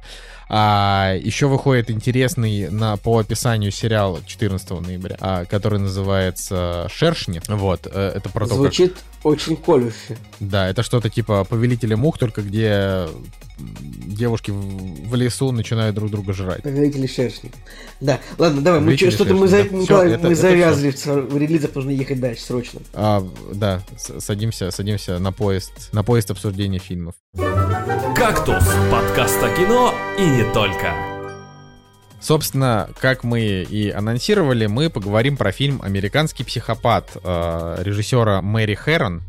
А, еще выходит интересный на, по описанию сериал 14 ноября, а, который называется «Шершни». Вот, э, это про Звучит то, как... очень колюще. Да, это что-то типа «Повелителя мух», только где девушки в лесу начинают друг друга жрать. Повелители шершни. Да, ладно, давай, мы что-то мы, за... да. Николай, все, это, мы это завязли все. в релизах, нужно ехать дальше срочно. А, да, садимся, садимся на поезд, на поезд обсуждения фильмов. «Кактус» — подкаст о кино и не только. Собственно, как мы и анонсировали, мы поговорим про фильм «Американский психопат» э, режиссера Мэри Хэрон.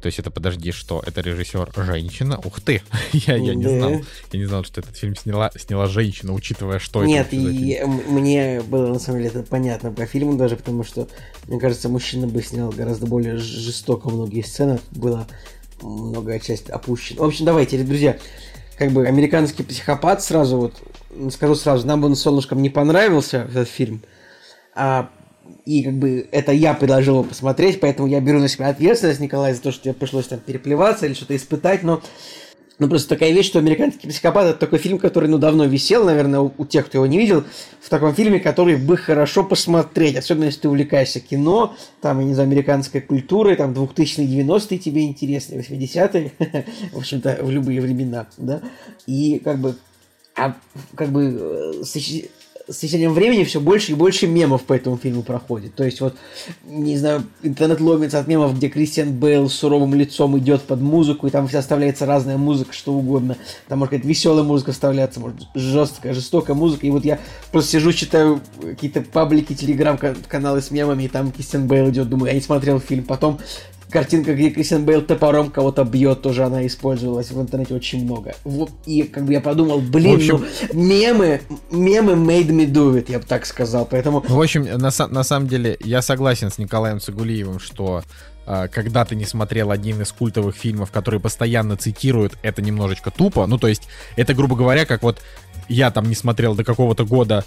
То есть это, подожди, что? Это режиссер женщина? Ух ты! я, я не Да. знал. Я не знал, что этот фильм сняла, сняла женщина, учитывая, что Нет, это м- мне было на самом деле это понятно по фильму даже, потому что, мне кажется, мужчина бы снял гораздо более жестоко многие сцены, было многое часть опущена. В общем, давайте, друзья, как бы американский психопат сразу вот, м, скажу сразу, нам бы он солнышком не понравился этот фильм, а, и как бы это я предложил его посмотреть, поэтому я беру на себя ответственность, Николай, за то, что тебе пришлось там переплеваться или что-то испытать, но ну, просто такая вещь, что «Американский психопат» — это такой фильм, который, ну, давно висел, наверное, у, у тех, кто его не видел, в таком фильме, который бы хорошо посмотреть, особенно если ты увлекаешься кино, там, я не знаю, американской культурой, там, 2000-е, 90-е тебе интересны, 80-е, в общем-то, в любые времена, да, и как бы, а, как бы, э, с, теч- с течением времени все больше и больше мемов по этому фильму проходит. То есть вот, не знаю, интернет ломится от мемов, где Кристиан Бейл с суровым лицом идет под музыку, и там вся вставляется разная музыка, что угодно. Там может какая-то веселая музыка вставляться, может жесткая, жестокая музыка. И вот я просто сижу, читаю какие-то паблики, телеграм-каналы с мемами, и там Кристиан Бейл идет, думаю, я не смотрел фильм. Потом картинка, где Кристиан Бейл топором кого-то бьет, тоже она использовалась в интернете очень много. Вот, и как бы я подумал, блин, В общем- ну, мемы, мемы made me do it, я бы так сказал. Поэтому Ну, В общем, на, на самом деле, я согласен с Николаем Цигулиевым, что э, когда ты не смотрел один из культовых фильмов, которые постоянно цитируют, это немножечко тупо. Ну, то есть, это, грубо говоря, как вот я там не смотрел до какого-то года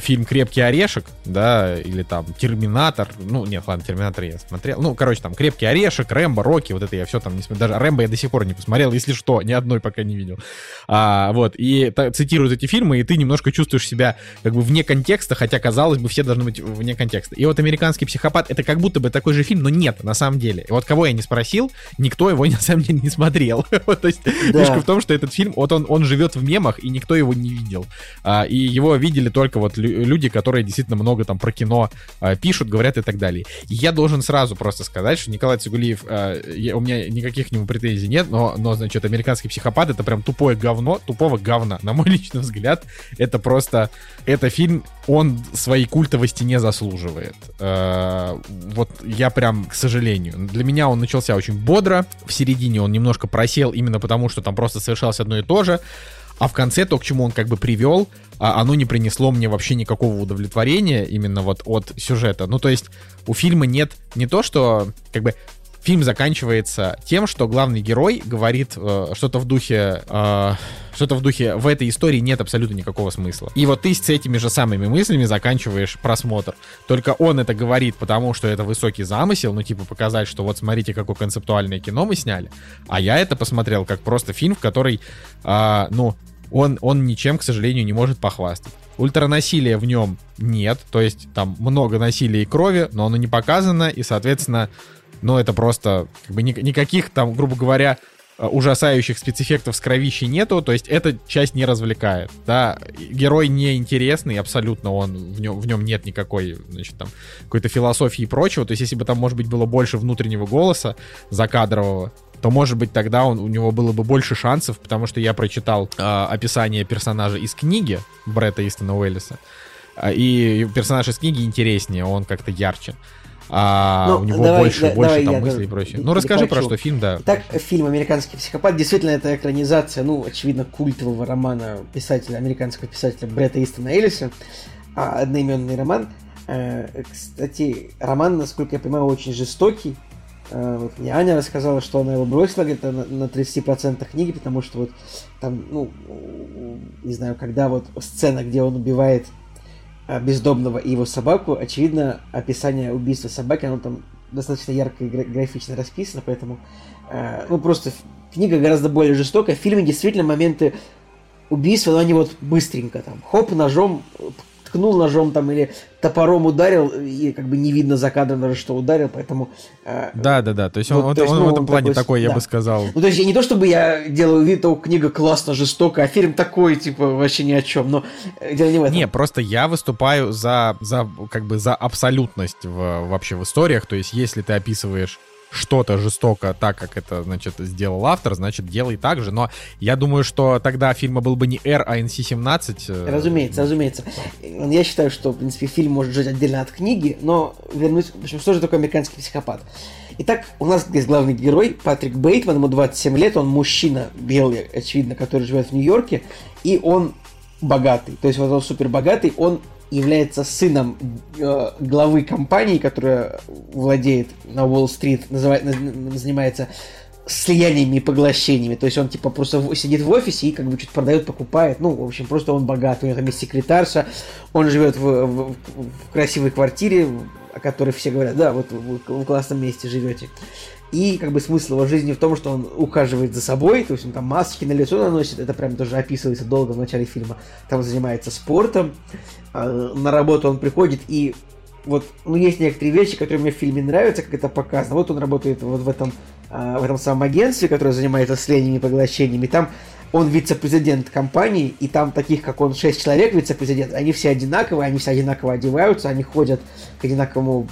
фильм «Крепкий орешек», да, или там «Терминатор», ну, нет, ладно, «Терминатор» я смотрел, ну, короче, там «Крепкий орешек», «Рэмбо», «Рокки», вот это я все там не смотрел, даже «Рэмбо» я до сих пор не посмотрел, если что, ни одной пока не видел. А, вот, и та- цитируют эти фильмы, и ты немножко чувствуешь себя как бы вне контекста, хотя, казалось бы, все должны быть вне контекста. И вот «Американский психопат» — это как будто бы такой же фильм, но нет, на самом деле. И вот кого я не спросил, никто его на самом деле не смотрел. Вот, То есть Да. фишка в том, что этот фильм, вот он, он живет в мемах, и никто его не видел. А, и его видели только вот лю- люди, которые действительно много там про кино а, пишут, говорят и так далее. И я должен сразу просто сказать, что Николай Цигулиев, а, я- у меня никаких к нему претензий нет, но, но, значит, американский психопат это прям тупое говно, тупого говна. На мой личный взгляд, это просто, это фильм, он своей культовости не заслуживает. Э, вот я прям, к сожалению, для меня он начался очень бодро, в середине он немножко просел именно потому, что там просто совершалось одно и то же, а в конце то, к чему он как бы привел, а, оно не принесло мне вообще никакого удовлетворения именно вот от сюжета. Ну, то есть у фильма нет не то, что как бы фильм заканчивается тем, что главный герой говорит э, что-то в духе, э, что-то в духе в этой истории нет абсолютно никакого смысла. И вот ты с этими же самыми мыслями заканчиваешь просмотр. Только он это говорит, потому что это высокий замысел, ну типа показать, что вот смотрите, какое концептуальное кино мы сняли. А я это посмотрел как просто фильм, в который, а, ну, он, он ничем, к сожалению, не может похвастать. Ультранасилия в нем нет, то есть там много насилия и крови, но оно не показано, и, соответственно, ну, это просто как бы ни- никаких там, грубо говоря, э, ужасающих спецэффектов с кровищей нету, то есть эта часть не развлекает, да, герой не интересный абсолютно, он, в нем, в нем нет никакой, значит, там, какой-то философии и прочего, то есть если бы там, может быть, было больше внутреннего голоса закадрового, то, может быть, тогда он, у него было бы больше шансов, потому что я прочитал э, описание персонажа из книги Бретта Истона Уэллиса, а, и персонаж из книги интереснее, он как-то ярче. А Ну, у него давай, больше, да- больше давай там я мыслей и прочее. Ну, расскажи про что фильм, да. Итак, фильм «Американский психопат» действительно это экранизация, ну, очевидно, культового романа писателя, американского писателя Бретта Истона Эллиса, а, одноименный роман. Э, Кстати, роман, насколько я понимаю, очень жестокий. Э, Вот мне Аня рассказала, что она его бросила где-то на, на 30% книги, потому что вот там, ну, не знаю, когда вот сцена, где он убивает а, бездомного и его собаку, очевидно, описание убийства собаки, оно там достаточно ярко и гра- графично расписано, поэтому, э, ну, просто книга гораздо более жестокая. В фильме действительно моменты убийства, но они вот быстренько там, хоп, ножом, ткнул ножом там или топором ударил, и как бы не видно за кадром даже, что ударил, поэтому... э, Да, да, да. То есть он, он- то есть, он ну, в этом плане такой, такой, я да. бы сказал. Ну, то есть, не то чтобы я делаю вид, что книга классно жестокая, а фильм такой, типа, вообще ни о чем, но э, дело не в этом. Не, просто я выступаю за, за, как бы, за абсолютность в, вообще в историях. То есть, если ты описываешь что-то жестоко так, как это, значит, сделал автор, значит, делай так же. Но я думаю, что тогда фильма был бы не R, а NC-17. э, Разумеется, разумеется. Я считаю, что, в принципе, фильм может жить отдельно от книги, но вернусь... В общем, что же такое американский психопат? Итак, у нас есть главный герой, Патрик Бейтман, ему 27 лет, он мужчина белый, очевидно, который живет в Нью-Йорке, и он богатый. То есть вот он супер богатый, он является сыном э, главы компании, которая владеет на Уолл-стрит, называет, наз- занимается слияниями и поглощениями. То есть он типа просто сидит в офисе и как бы что-то продает, покупает. Ну, в общем, просто он богат. У него там есть секретарша, он живет в, в- в красивой квартире, о которой все говорят, да, вот вы в классном месте живете. И как бы смысл его жизни в том, что он ухаживает за собой, то есть он там маски на лицо наносит, это прям тоже описывается долго в начале фильма. Там занимается спортом, а, на работу он приходит и вот, ну, есть некоторые вещи, которые мне в фильме нравятся, как это показано. Вот он работает вот в этом, а, в этом самом агентстве, которое занимается слияниями и поглощениями. Там он вице-президент компании, и там таких, как он, шесть человек вице-президент, они все одинаковые, они все одинаково одеваются, они ходят к одинаковому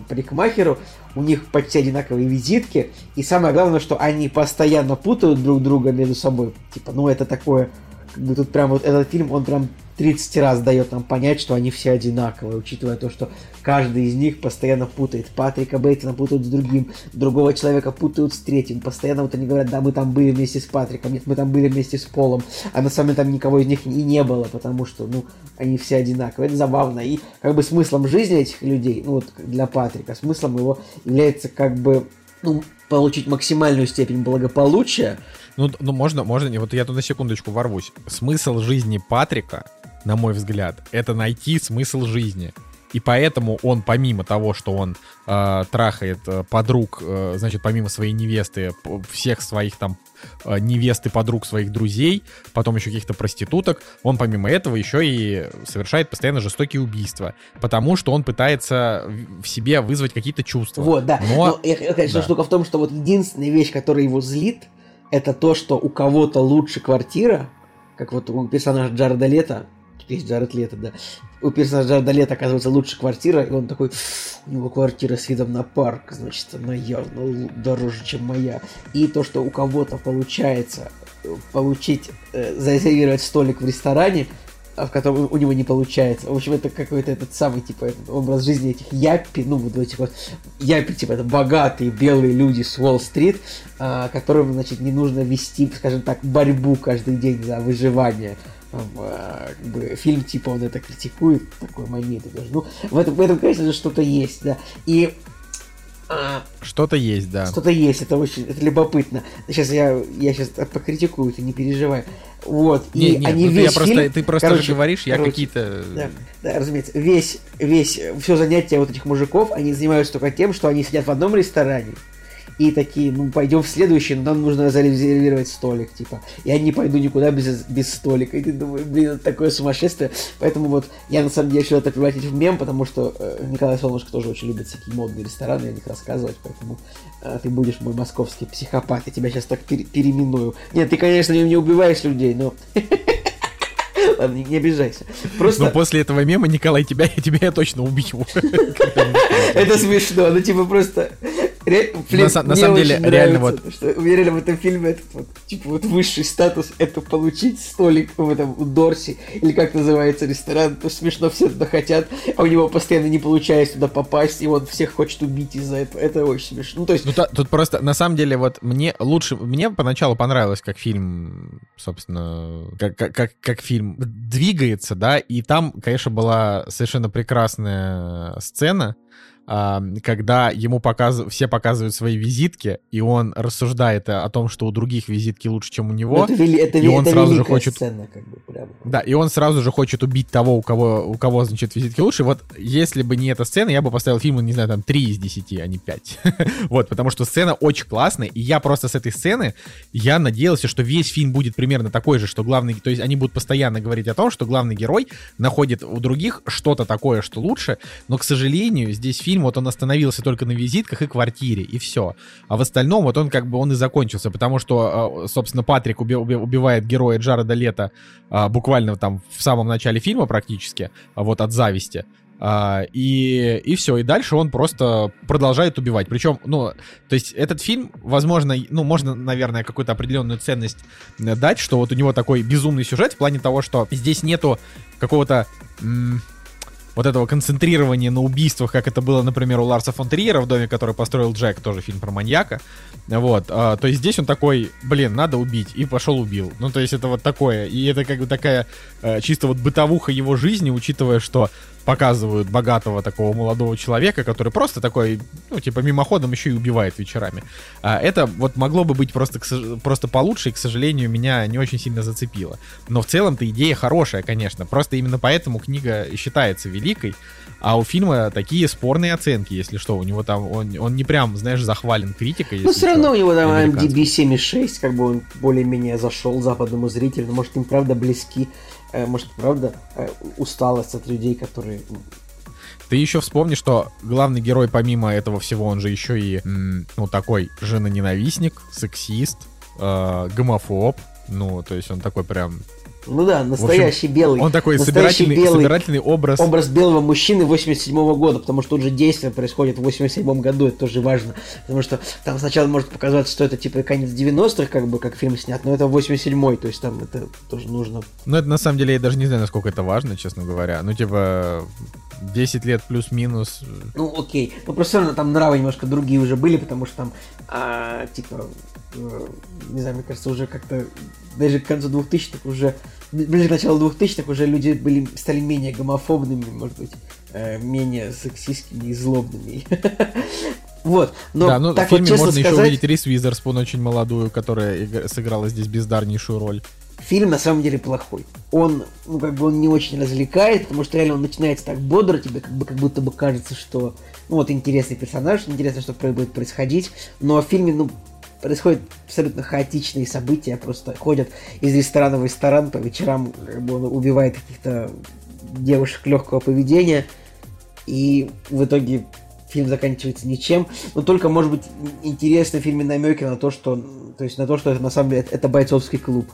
парикмахеру, у них почти одинаковые визитки, и самое главное, что они постоянно путают друг друга между собой. Типа, ну это такое, как бы тут прям вот этот фильм, он прям 30 раз дает нам понять, что они все одинаковые, учитывая то, что каждый из них постоянно путает. Патрика Бейтона путают с другим, другого человека путают с третьим. Постоянно вот они говорят, да, мы там были вместе с Патриком, нет, мы там были вместе с Полом, а на самом деле там никого из них и не было, потому что, ну, они все одинаковые. Это забавно. И как бы смыслом жизни этих людей, ну вот для Патрика, смыслом его является как бы, ну, получить максимальную степень благополучия, Ну, ну можно, можно, вот я тут на секундочку ворвусь. Смысл жизни Патрика, на мой взгляд, это найти смысл жизни. И поэтому он, помимо того, что он э, трахает э, подруг, э, значит, помимо своей невесты, всех своих там э, невест и подруг своих друзей, потом еще каких-то проституток, он помимо этого еще и совершает постоянно жестокие убийства, потому что он пытается в- себе вызвать какие-то чувства. Вот, да. Но, Но, я- я, конечно, да. штука в том, что вот единственная вещь, которая его злит, это то, что у кого-то лучше квартира, как вот у персонажа Джареда Лето, есть Джаред Лето, да, у персонажа Джареда Лето оказывается лучше квартира, и он такой, у него квартира с видом на парк, значит, она явно дороже, чем моя. И то, что у кого-то получается э, получить, э, зарезервировать столик в ресторане, а в котором у него не получается. В общем, это какой-то этот самый, типа, этот образ жизни этих яппи, ну, вот этих вот яппи, типа, это богатые белые люди с Уолл-стрит, а, которым, значит, не нужно вести, скажем так, борьбу каждый день за выживание. Там, а, как бы, фильм, типа, он это критикует, такой момент. даже. Ну, в этом, в этом, конечно же, что-то есть, да. И а, Что-то есть, да. что-то есть, это очень это любопытно. Сейчас я, я сейчас покритикую, ты не переживай. Вот. Не, и не, они ну, весь я просто, фильм- ты просто короче, же говоришь, я короче, какие-то... Да, да, разумеется. Весь, весь, все занятие вот этих мужиков, они занимаются только тем, что они сидят в одном ресторане, и такие, ну, пойдем в следующий, но нам нужно зарезервировать столик, типа. Я не пойду никуда без, без столика. И ты думаешь, блин, это такое сумасшествие. Поэтому вот я на самом деле решил это превратить в мем, потому что э, Николай Солнышко тоже очень любит всякие модные рестораны, и о них рассказывать, поэтому э, ты будешь мой московский психопат, я тебя сейчас так пере- переименую. Нет, ты, конечно, не, не убиваешь людей, но... Ладно, не, не обижайся. Просто... Но после этого мема, Николай, тебя, тебя я точно убью. Это смешно, ну типа просто... ре- блин, На на самом деле, реально то, что у меня реально в этом фильме этот вот, типа вот высший статус это получить столик в этом у Дорси, или как называется ресторан, то смешно все туда хотят, а у него постоянно не получается туда попасть, и он всех хочет убить из-за этого. Это очень смешно. Ну, то есть, Ну, та- тут просто, на самом деле, вот мне лучше... Мне поначалу понравилось, как фильм, собственно, как, как, как, как фильм двигается, да, и там, конечно, была совершенно прекрасная сцена, когда ему показывают, все показывают свои визитки, и он рассуждает о том, что у других визитки лучше, чем у него. это, вели- это, и он это сразу же хочет- сцена, как бы, прям. Да, и он сразу же хочет убить того, у кого, у кого значит, визитки лучше. Вот если бы не эта сцена, я бы поставил фильму, не знаю, там, 3 из 10, а не 5. вот, потому что сцена очень классная, и я просто с этой сцены, я надеялся, что весь фильм будет примерно такой же, что главный, то есть они будут постоянно говорить о том, что главный герой находит у других что-то такое, что лучше, но, к сожалению, здесь фильм, вот он остановился только на визитках и квартире, и все. А в остальном вот он как бы он и закончился, потому что, э, собственно, Патрик уби- уби- убивает героя Джареда Лето а, буквально там в самом начале фильма практически, а, вот от зависти. А, и, и все, и дальше он просто продолжает убивать. Причем, ну, то есть этот фильм, возможно, ну, можно, наверное, какую-то определенную ценность э, дать, что вот у него такой безумный сюжет в плане того, что здесь нету какого-то вот этого концентрирования на убийствах, как это было, например, у Ларса фон Триера в доме, который построил Джек, тоже фильм про маньяка. Вот, а, то есть здесь он такой, блин, надо убить, и пошел убил. Ну, то есть это вот такое, и это как бы такая а, чисто вот бытовуха его жизни, учитывая, что показывают богатого такого молодого человека, который просто такой, ну, типа, мимоходом еще и убивает вечерами. А это вот могло бы быть просто, просто получше, и, к сожалению, меня не очень сильно зацепило. Но в целом-то идея хорошая, конечно. Просто именно поэтому книга считается великой. А у фильма такие спорные оценки, если что. У него там, он, он не прям, знаешь, захвален критикой. Ну, все равно у него там MDB 76, как бы он более-менее зашел западному зрителю. Может, им правда близки может, правда, э, усталость от людей, которые... Ты еще вспомни, что главный герой, помимо этого всего, он же еще и, ну, такой женоненавистник, сексист, э, гомофоб. Ну, то есть он такой прям ну да, настоящий общем, белый. Он такой собирательный, белый, собирательный образ. Образ белого мужчины 87 -го года, потому что тут же действие происходит в 87 году, это тоже важно. Потому что там сначала может показаться, что это типа конец 90-х, как бы, как фильм снят, но это 87-й, то есть там это тоже нужно. Ну это на самом деле я даже не знаю, насколько это важно, честно говоря. Ну типа 10 лет плюс-минус. Ну окей, но просто там нравы немножко другие уже были, потому что там, а, типа, не знаю, мне кажется, уже как-то даже к концу 2000-х уже ближе к началу 2000-х уже люди были, стали менее гомофобными, может быть, э, менее сексистскими и злобными. Вот, но да, ну, так в фильме вот, можно сказать, еще увидеть Рис Уизерспун, очень молодую, которая сыграла здесь бездарнейшую роль. Фильм на самом деле плохой. Он, ну, как бы он не очень развлекает, потому что реально он начинается так бодро, тебе как бы как будто бы кажется, что ну вот интересный персонаж, интересно, что будет происходить, но в фильме, ну, происходят абсолютно хаотичные события, просто ходят из ресторана в ресторан по вечерам, как бы он убивает каких-то девушек легкого поведения, и в итоге фильм заканчивается ничем, но только, может быть, интересно в фильме намеки на то, что, то есть на то, что это на самом деле это бойцовский клуб,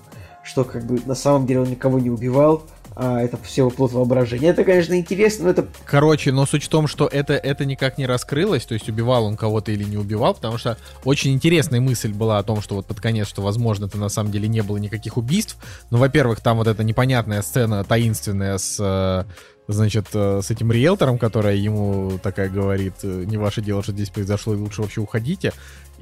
что как бы на самом деле он никого не убивал, а это все плод воображения. Это, конечно, интересно, но это... Короче, но суть в том, что это, это никак не раскрылось, то есть убивал он кого-то или не убивал, потому что очень интересная мысль была о том, что вот под конец, что, возможно, это на самом деле не было никаких убийств. Но, во-первых, там вот эта непонятная сцена таинственная с э, значит, э, с этим риэлтором, которая ему такая говорит, «Э, не ваше дело, что здесь произошло, и лучше вообще уходите.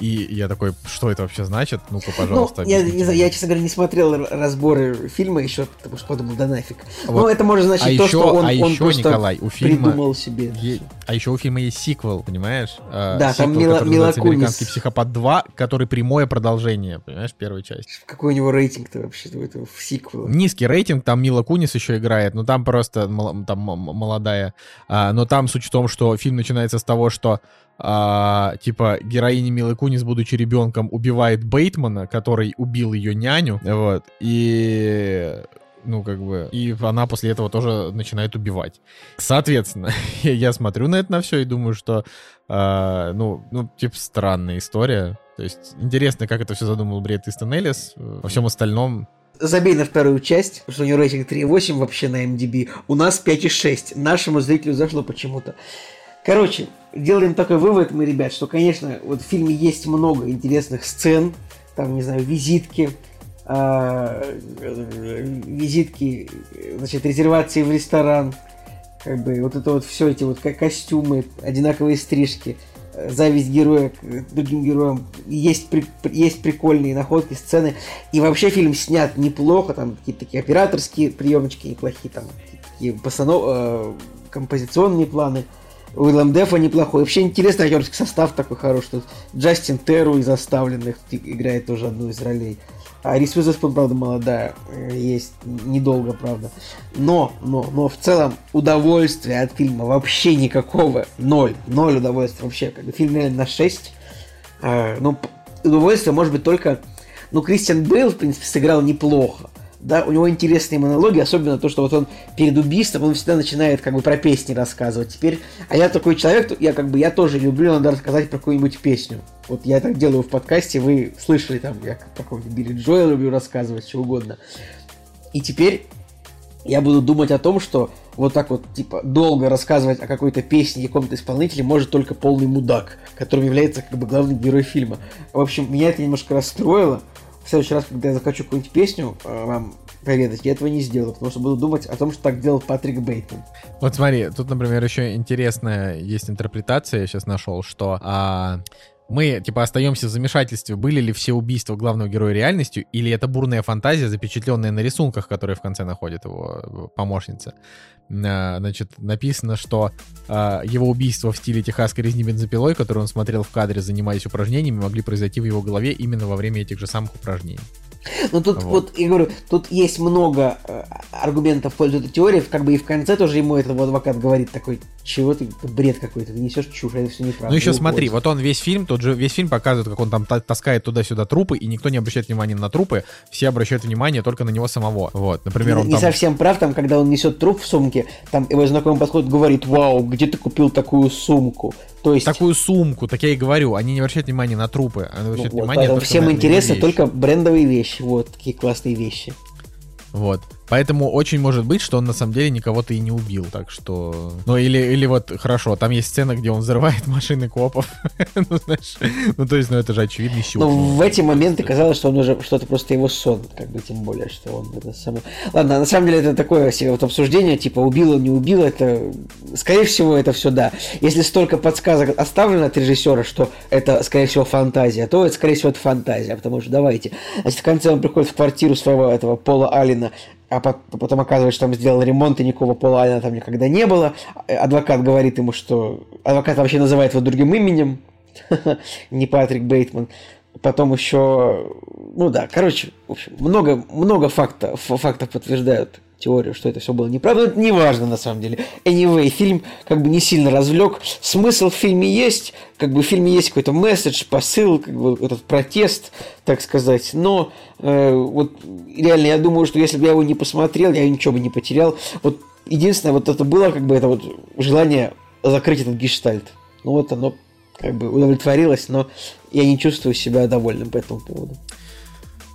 И я такой, что это вообще значит? Ну-ка, пожалуйста. Ну, я, не знаю, я, честно говоря, не смотрел разборы фильма еще, потому что подумал, да нафиг. Вот. Ну, это может значить а то, еще, что он, а он еще, просто Николай, у фильма придумал себе. Е- а еще у фильма есть сиквел, понимаешь? А, да, сиквел, там Мила, Мила Кунис. «Американский психопат 2», который прямое продолжение, понимаешь, первой части. Какой у него рейтинг-то вообще у этого сиквела? Низкий рейтинг, там Мила Кунис еще играет, но там просто там молодая. А, но там суть в том, что фильм начинается с того, что а, типа героиня Милы Кунис, будучи ребенком, убивает Бейтмана, который убил ее няню, вот, и ну, как бы, и она после этого тоже начинает убивать. Соответственно, я, смотрю на это на все и думаю, что, э, ну, ну, типа, странная история. То есть, интересно, как это все задумал Бред Истон Эллис. Во всем остальном Забей на вторую часть, потому что у него рейтинг 3,8 вообще на MDB. У нас 5,6. Нашему зрителю зашло почему-то. Короче, делаем такой вывод мы, ребят, что, конечно, вот в фильме есть много интересных сцен, там, не знаю, визитки, э, визитки, значит, резервации в ресторан, как бы вот это вот все эти вот как костюмы, одинаковые стрижки, зависть героя к другим героям, есть, при, есть прикольные находки, сцены, и вообще фильм снят неплохо, там какие-то такие операторские приемочки неплохие, там такие постанов... э, композиционные планы, Уиллем Дефа неплохой. Вообще интересный актерский состав такой хороший. Джастин Терру из оставленных играет тоже одну из ролей. А Рис Уизерспун, правда, молодая. Э, есть недолго, правда. Но, но, но в целом удовольствия от фильма вообще никакого. Ноль. Ноль удовольствия вообще. Как бы фильм реально на 6. А, ну, удовольствие может быть только... Ну, Кристиан Бейл, в принципе, сыграл неплохо да, у него интересные монологи, особенно то, что вот он перед убийством, он всегда начинает как бы про песни рассказывать. Теперь, а я такой человек, я как бы, я тоже люблю, надо рассказать про какую-нибудь песню. Вот я так делаю в подкасте, вы слышали там, я какой-нибудь Билли Джоэл люблю рассказывать, что угодно. И теперь я буду думать о том, что вот так вот, типа, долго рассказывать о какой-то песне каком-то исполнителе может только полный мудак, которым является как бы главный герой фильма. В общем, меня это немножко расстроило. Следующий раз, когда я захочу какую-нибудь песню э, вам поведать, я этого не сделаю, потому что буду думать о том, что так делал Патрик Бейтман. Вот смотри, тут, например, еще интересная есть интерпретация, я сейчас нашел, что а, мы, типа, остаемся в замешательстве, были ли все убийства главного героя реальностью, или это бурная фантазия, запечатленная на рисунках, которые в конце находит его э, помощница. А, значит, написано, что а, его убийство в стиле техасской резни бензопилой, который он смотрел в кадре, занимаясь упражнениями, могли произойти в его голове именно во время этих же самых упражнений. Ну тут вот. вот, я говорю, тут есть много э, аргументов в пользу этой теории, как бы и в конце тоже ему этот адвокат говорит такой, чего ты, бред какой-то, ты несешь чушь, это все неправда. Ну еще смотри, вот он весь фильм, тот же весь фильм показывает, как он там таскает туда-сюда трупы, и никто не обращает внимания на трупы, все обращают внимание только на него самого. Вот, например, он не, там... совсем прав, там, когда он несет труп в сумке, там его знакомый подходит, говорит, вау, где ты купил такую сумку? То есть... Такую сумку, так я и говорю, они не обращают внимания на трупы, они обращают ну, внимание вот, Всем интересно только брендовые вещи, вот, такие классные вещи. Вот. Поэтому очень может быть, что он на самом деле никого-то и не убил, так что... Ну, или, или вот, хорошо, там есть сцена, где он взрывает машины копов. ну, знаешь, ну, то есть, ну, это же очевидный щуп. Ну, в эти моменты казалось, что он уже, что-то просто его сон, как бы, тем более, что он это самое... Ладно, на самом деле, это такое себе вот обсуждение, типа, убил он, не убил, это... Скорее всего, это все да. Если столько подсказок оставлено от режиссера, что это, скорее всего, фантазия, то это, скорее всего, это фантазия, потому что давайте. Значит, в конце он приходит в квартиру своего этого Пола Алина, а потом оказывается, что там сделал ремонт, и никакого Пола Алина там никогда не было. Адвокат говорит ему, что... Адвокат вообще называет его другим именем, не Патрик Бейтман. Потом еще... Ну да, короче, в общем, много, много фактов, фактов подтверждают теорию, что это все было неправда. Но это не важно на самом деле. Anyway, фильм как бы не сильно развлек. Смысл в фильме есть, как бы в фильме есть какой-то месседж, посыл, как бы этот протест, так сказать. Но э, вот реально я думаю, что если бы я его не посмотрел, я ничего бы не потерял. Вот единственное, вот это было как бы это вот желание закрыть этот гештальт. Ну вот оно как бы удовлетворилось, но я не чувствую себя довольным по этому поводу.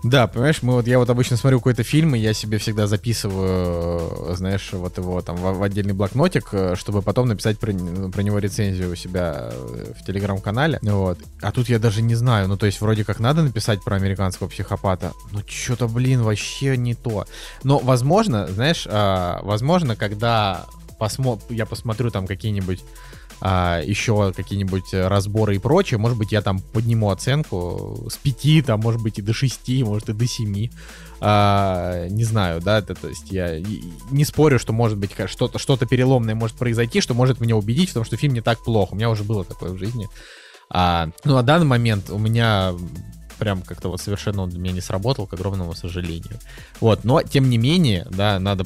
Да, понимаешь, мы вот я вот обычно смотрю какой-то фильм, и я себе всегда записываю, знаешь, вот его там в, в отдельный блокнотик, э, чтобы потом написать про, про него рецензию у себя э, в телеграм-канале. Вот. А тут я даже не знаю, ну то есть вроде как надо написать про американского психопата, но что-то, блин, вообще не то. Но возможно, знаешь, а, возможно, когда посмо... я посмотрю там какие-нибудь а, еще какие-нибудь разборы и прочее, может быть, я там подниму оценку с 5, там, может быть, и до 6, может, и до 7. А, не знаю, да, это, то есть я не спорю, что может быть что-то что переломное может произойти, что может меня убедить в том, что фильм не так плохо. У меня уже было такое в жизни. А, ну, на данный момент у меня прям как-то вот совершенно он для меня не сработал, к огромному сожалению. Вот, но тем не менее, да, надо,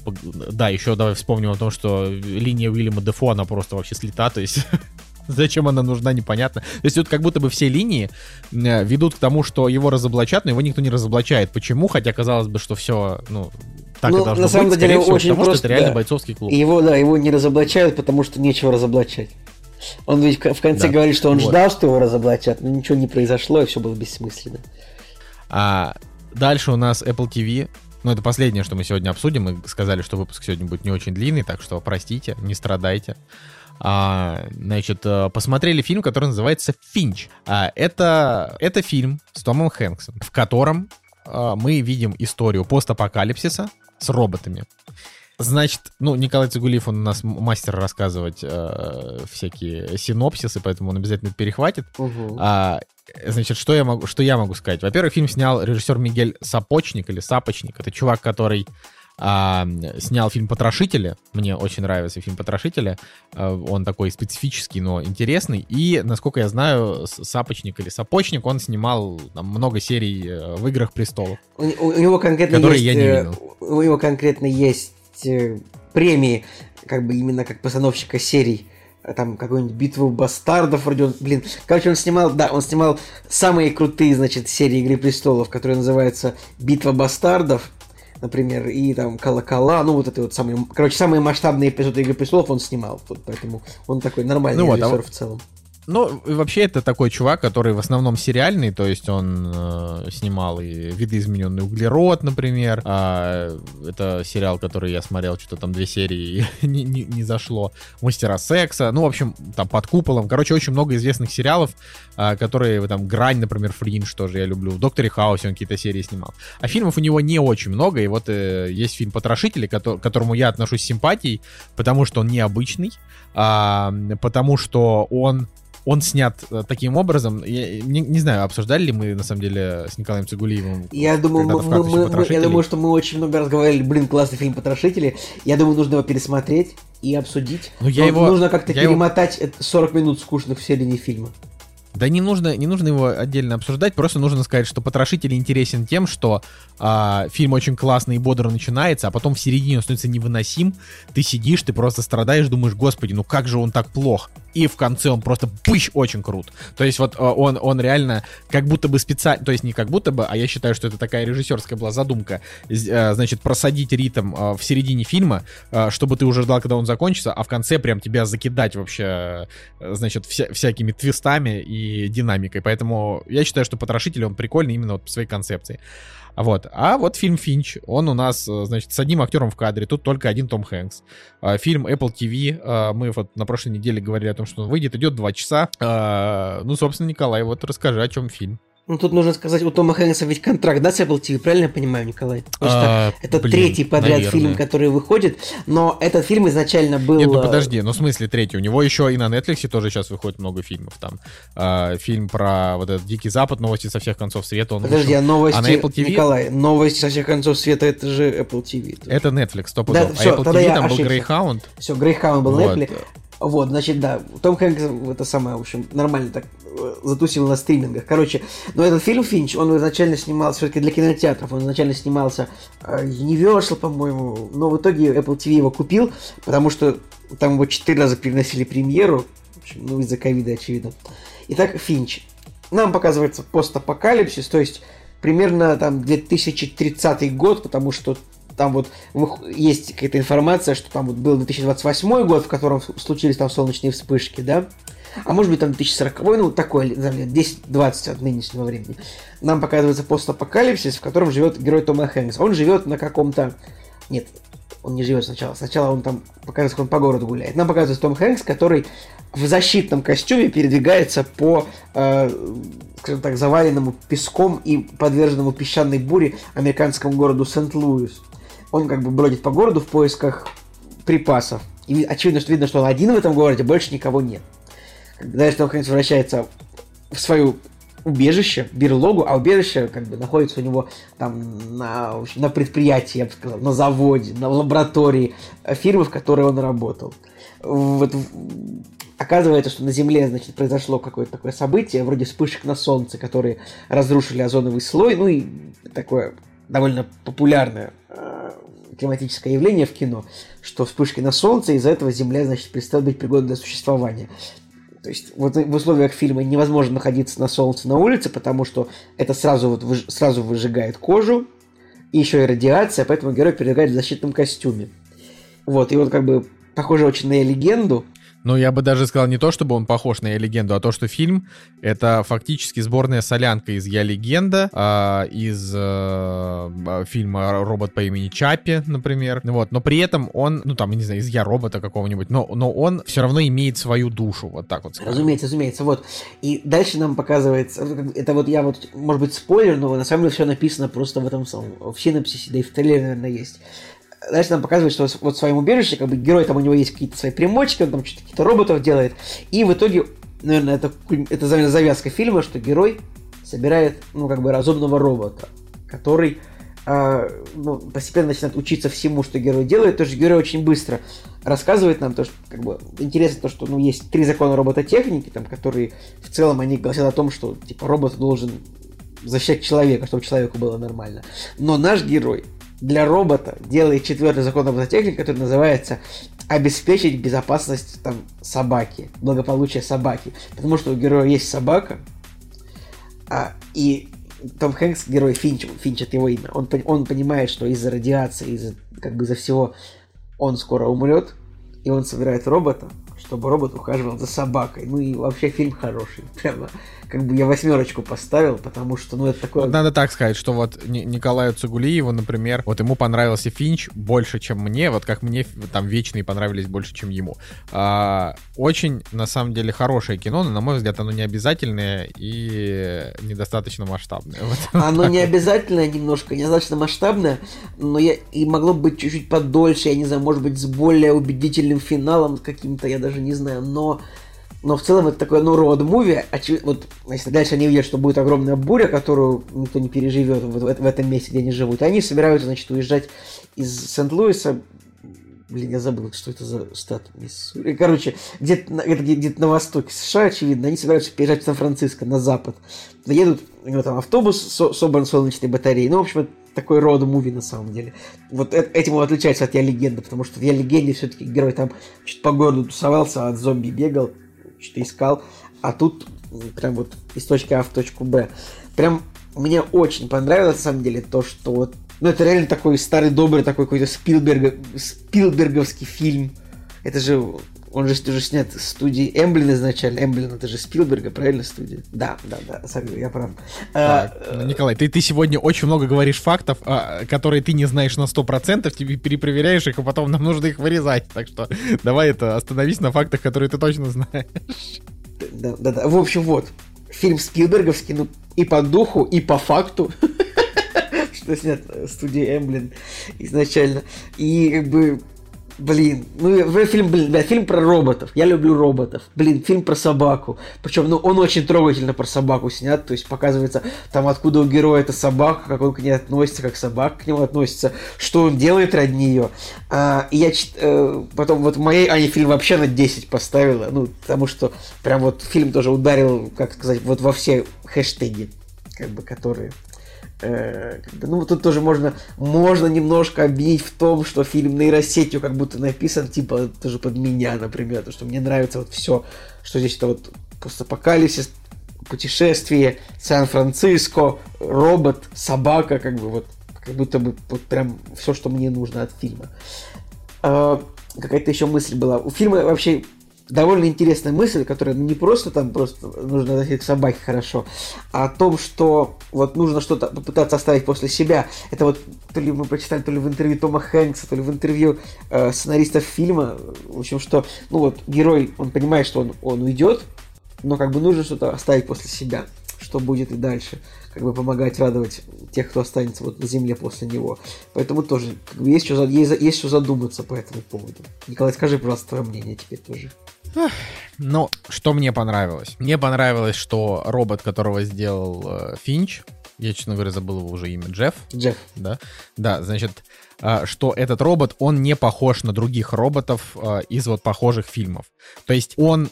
да, еще давай вспомним о том, что линия Уильяма Дефо, она просто вообще слета, то есть зачем она нужна, непонятно. То есть вот как будто бы все линии э, ведут к тому, что его разоблачат, но его никто не разоблачает. Почему? Хотя казалось бы, что все, ну, так ну, и должно на самом быть. Деле, всего, очень потому просто, что это реально да. бойцовский клуб. Его, да, его не разоблачают, потому что нечего разоблачать. Он ведь в конце да. говорит, что он вот. ждал, что его разоблачат, но ничего не произошло, и все было бессмысленно. А дальше у нас Apple TV. Ну, это последнее, что мы сегодня обсудим. Мы сказали, что выпуск сегодня будет не очень длинный, так что простите, не страдайте. А, значит, э, посмотрели фильм, который называется «Финч». А, это, это фильм с Томом Хэнксом, в котором а, мы видим историю постапокалипсиса с роботами. Значит, ну, Николай Цигулиев, он у нас мастер рассказывать э, всякие синопсисы, поэтому он обязательно перехватит. Угу. А, значит, что я могу, что я могу сказать? Во-первых, фильм снял режиссер Мигель Сапочник или Сапочник. Это чувак, который а, снял фильм «Потрошители». Мне очень нравится фильм «Потрошители». А, он такой специфический, но интересный. И, насколько я знаю, Сапочник или Сапочник, он снимал там, много серий э, в «Играх престолов». У, у, у него конкретно которые есть, я не видел. У него конкретно есть э, премии, как бы именно как постановщика серий там какую-нибудь битву бастардов вроде он, блин, короче, он снимал, да, он снимал самые крутые, значит, серии Игры Престолов, которые называются Битва бастардов, например, и там Колокола, ну вот это вот самые, короче, самые масштабные эпизоды Игры Престолов он снимал, вот поэтому он такой нормальный ну, режиссер вот, а в целом. Ну, вообще это такой чувак, который в основном сериальный, то есть он э, снимал и «Видоизмененный углерод», например. А, это сериал, который я смотрел, что-то там две серии не, не, не зашло. «Мастера секса», ну, в общем, там «Под куполом». Короче, очень много известных сериалов, а, которые, там, «Грань», например, «Фриндж» тоже я люблю. В «Докторе Хаусе» он какие-то серии снимал. А фильмов у него не очень много, и вот э, есть фильм «Потрошители», к которому я отношусь с симпатией, потому что он необычный, а, потому что он он снят э, таким образом. Я не, не знаю, обсуждали ли мы на самом деле с Николаем Цигулиевым. Я думаю, мы, мы, мы, я думаю, что мы очень много раз говорили, блин, классный фильм Потрошители. Я думаю, нужно его пересмотреть и обсудить. Ну, я его, нужно как-то перемотать его... 40 минут скучных в середине фильма. Да не нужно, не нужно его отдельно обсуждать, просто нужно сказать, что «Потрошитель» интересен тем, что а, фильм очень классный и бодро начинается, а потом в середине он становится невыносим, ты сидишь, ты просто страдаешь, думаешь, господи, ну как же он так плох? И в конце он просто пыщ очень крут. То есть вот а, он, он реально как будто бы специально, то есть не как будто бы, а я считаю, что это такая режиссерская была задумка, а, значит, просадить ритм а, в середине фильма, чтобы ты уже ждал, когда он закончится, а в конце прям тебя закидать вообще, значит, вся, всякими твистами и динамикой. Поэтому я считаю, что «Потрошитель» он прикольный именно вот по своей концепции. Вот. А вот фильм «Финч», он у нас, э, значит, с одним актером в кадре, тут только один Том Хэнкс. А, фильм Apple TV, а, мы вот на прошлой неделе говорили о том, что он выйдет, идет два часа. А, ну, собственно, Николай, вот расскажи, о чем фильм. Ну, тут нужно сказать, у Тома Хэнкса ведь контракт, да, с Apple TV, правильно я понимаю, Николай? Потому что а, это блин, третий подряд наверное. фильм, который выходит, но этот фильм изначально был... Нет, ну подожди, ну в смысле третий? У него еще и на Netflix тоже сейчас выходит много фильмов там. А, фильм про вот этот Дикий Запад, новости со всех концов света. Он подожди, вышел. а новости... А на Apple TV... Николай, новости со всех концов света, это же Apple TV. Это Netflix, стоп да, а все, Apple TV там ошибся. был Greyhound. Все, Greyhound был вот. Netflix. Вот, значит, да, Том Хэнкс, это самое, в общем, нормально так э, затусил на стримингах. Короче, но этот фильм Финч, он изначально снимался все-таки для кинотеатров, он изначально снимался э, Universal, по-моему, но в итоге Apple TV его купил, потому что там его четыре раза переносили премьеру, в общем, ну, из-за ковида, очевидно. Итак, Финч. Нам показывается постапокалипсис, то есть примерно там 2030 год, потому что там вот есть какая-то информация, что там вот был 2028 год, в котором случились там солнечные вспышки, да, а может быть там 2040, ну такой, лет 10-20 от нынешнего времени. Нам показывается постапокалипсис, в котором живет герой Тома Хэнкс. Он живет на каком-то... Нет, он не живет сначала. Сначала он там показывается, как он по городу гуляет. Нам показывается Том Хэнкс, который в защитном костюме передвигается по, э, скажем так, заваленному песком и подверженному песчаной буре американскому городу Сент-Луис он как бы бродит по городу в поисках припасов. И очевидно, что видно, что он один в этом городе, больше никого нет. Когда он, наконец, возвращается в свою убежище, берлогу, а убежище как бы находится у него там на, общем, на предприятии, я бы сказал, на заводе, на лаборатории фирмы, в которой он работал. Вот оказывается, что на Земле, значит, произошло какое-то такое событие, вроде вспышек на Солнце, которые разрушили озоновый слой, ну и такое довольно популярное э, климатическое явление в кино, что вспышки на Солнце, из-за этого Земля, значит, перестает быть пригодной для существования. То есть вот в условиях фильма невозможно находиться на Солнце на улице, потому что это сразу, вот, выж, сразу выжигает кожу, и еще и радиация, поэтому герой передвигает в защитном костюме. Вот, и вот как бы похоже очень на легенду, ну, я бы даже сказал не то, чтобы он похож на «Я легенду», а то, что фильм — это фактически сборная солянка из «Я легенда», э, из э, фильма «Робот по имени Чапи», например. Вот. Но при этом он, ну, там, не знаю, из «Я робота» какого-нибудь, но, но он все равно имеет свою душу, вот так вот скажем. Разумеется, разумеется. Вот. И дальше нам показывается, это вот я вот, может быть, спойлер, но на самом деле все написано просто в этом самом, в синопсисе, да и в трейлере, наверное, есть дальше нам показывает, что вот в своем убежище, как бы герой там у него есть какие-то свои примочки, он там что-то какие-то роботов делает. И в итоге, наверное, это, это завязка фильма, что герой собирает, ну, как бы разумного робота, который э, ну, постепенно начинает учиться всему, что герой делает. То есть герой очень быстро рассказывает нам то, что как бы интересно то, что ну, есть три закона робототехники, там, которые в целом они гласят о том, что типа робот должен защищать человека, чтобы человеку было нормально. Но наш герой для робота делает четвертый закон робототехники, который называется обеспечить безопасность там, собаки, благополучие собаки. Потому что у героя есть собака, а, и том Хэнкс, герой Финч, Финч это его имя, он, он понимает, что из-за радиации, из-за как бы за всего он скоро умрет, и он собирает робота, чтобы робот ухаживал за собакой. Ну и вообще фильм хороший. Прямо как бы я восьмерочку поставил, потому что, ну, это такое... Вот надо так сказать, что вот Николаю Цугулиеву, например, вот ему понравился Финч больше, чем мне, вот как мне там Вечные понравились больше, чем ему. А, очень, на самом деле, хорошее кино, но, на мой взгляд, оно не обязательное и недостаточно масштабное. Вот. Оно не обязательное немножко, недостаточно масштабное, но я и могло быть чуть-чуть подольше, я не знаю, может быть, с более убедительным финалом каким-то, я даже не знаю, но но в целом это такое, ну, роуд-муви. Вот если дальше они видят, что будет огромная буря, которую никто не переживет в, в, в этом месте, где они живут, и они собираются, значит, уезжать из Сент-Луиса Блин, я забыл, что это за штат Миссури. Короче, где-то это где-то на востоке США, очевидно, они собираются переезжать в Сан-Франциско, на запад. Едут, у него там автобус со собран солнечной батареей. Ну, в общем, это такой рода муви на самом деле. Вот этим он отличается от Я Легенда, потому что в Я Легенде все-таки герой там чуть по городу тусовался, а от зомби бегал что-то искал, а тут прям вот из точки А в точку Б. Прям мне очень понравилось, на самом деле, то, что вот, ну, это реально такой старый добрый такой какой-то Спилберг, Спилберговский фильм. Это же, он же уже снят в студии Эмблин изначально. Эмблин это же Спилберга, правильно, студия? Да, да, да, я прав. Так, а, Николай, ты, ты сегодня очень много говоришь фактов, а, которые ты не знаешь на 100%, тебе перепроверяешь их, а потом нам нужно их вырезать. Так что давай это, остановись на фактах, которые ты точно знаешь. Да, да, да. В общем, вот. Фильм Спилберговский, ну, и по духу, и по факту. что снят студией Эмблин изначально. И как бы Блин, ну фильм, блин, да, фильм про роботов. Я люблю роботов. Блин, фильм про собаку. Причем, ну, он очень трогательно про собаку снят. То есть показывается там, откуда у героя эта собака, как он к ней относится, как собака к нему относится, что он делает ради нее. А, и я э, потом вот моей Ане фильм вообще на 10 поставила. Ну, потому что прям вот фильм тоже ударил, как сказать, вот во все хэштеги, как бы, которые Э, ну, тут тоже можно, можно немножко обвинить в том, что фильм нейросетью как будто написан, типа, тоже под меня, например, то, что мне нравится вот все, что здесь это вот постапокалипсис, путешествие, Сан-Франциско, робот, собака, как бы вот, как будто бы вот прям все, что мне нужно от фильма. А, какая-то еще мысль была. У фильма вообще довольно интересная мысль, которая не просто там просто нужно относиться к собаке хорошо, а о том, что вот нужно что-то попытаться оставить после себя. Это вот то ли мы прочитали, то ли в интервью Тома Хэнкса, то ли в интервью э, сценаристов фильма, в общем, что, ну вот, герой, он понимает, что он, он уйдет, но как бы нужно что-то оставить после себя, что будет и дальше, как бы помогать радовать тех, кто останется вот на земле после него. Поэтому тоже как бы есть, что, есть, есть что задуматься по этому поводу. Николай, скажи, пожалуйста, твое мнение теперь тоже. Ну, что мне понравилось? Мне понравилось, что робот, которого сделал э, Финч, я, честно говоря, забыл его уже имя, Джефф. Джефф. Да, да, значит, э, что этот робот, он не похож на других роботов э, из вот похожих фильмов. То есть он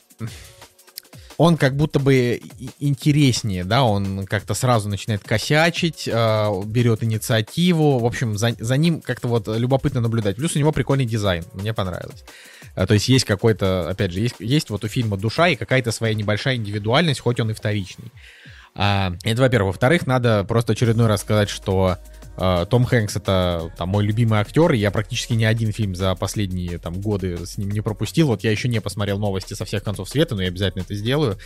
он как будто бы интереснее, да, он как-то сразу начинает косячить, э, берет инициативу, в общем, за, за ним как-то вот любопытно наблюдать. Плюс у него прикольный дизайн, мне понравилось. Э, то есть есть какой-то, опять же, есть, есть вот у фильма душа и какая-то своя небольшая индивидуальность, хоть он и вторичный. А, это, во-первых. Во-вторых, надо просто очередной раз сказать, что Э, Том Хэнкс это там, мой любимый актер, и я практически ни один фильм за последние там, годы с ним не пропустил. Вот я еще не посмотрел новости со всех концов света, но я обязательно это сделаю.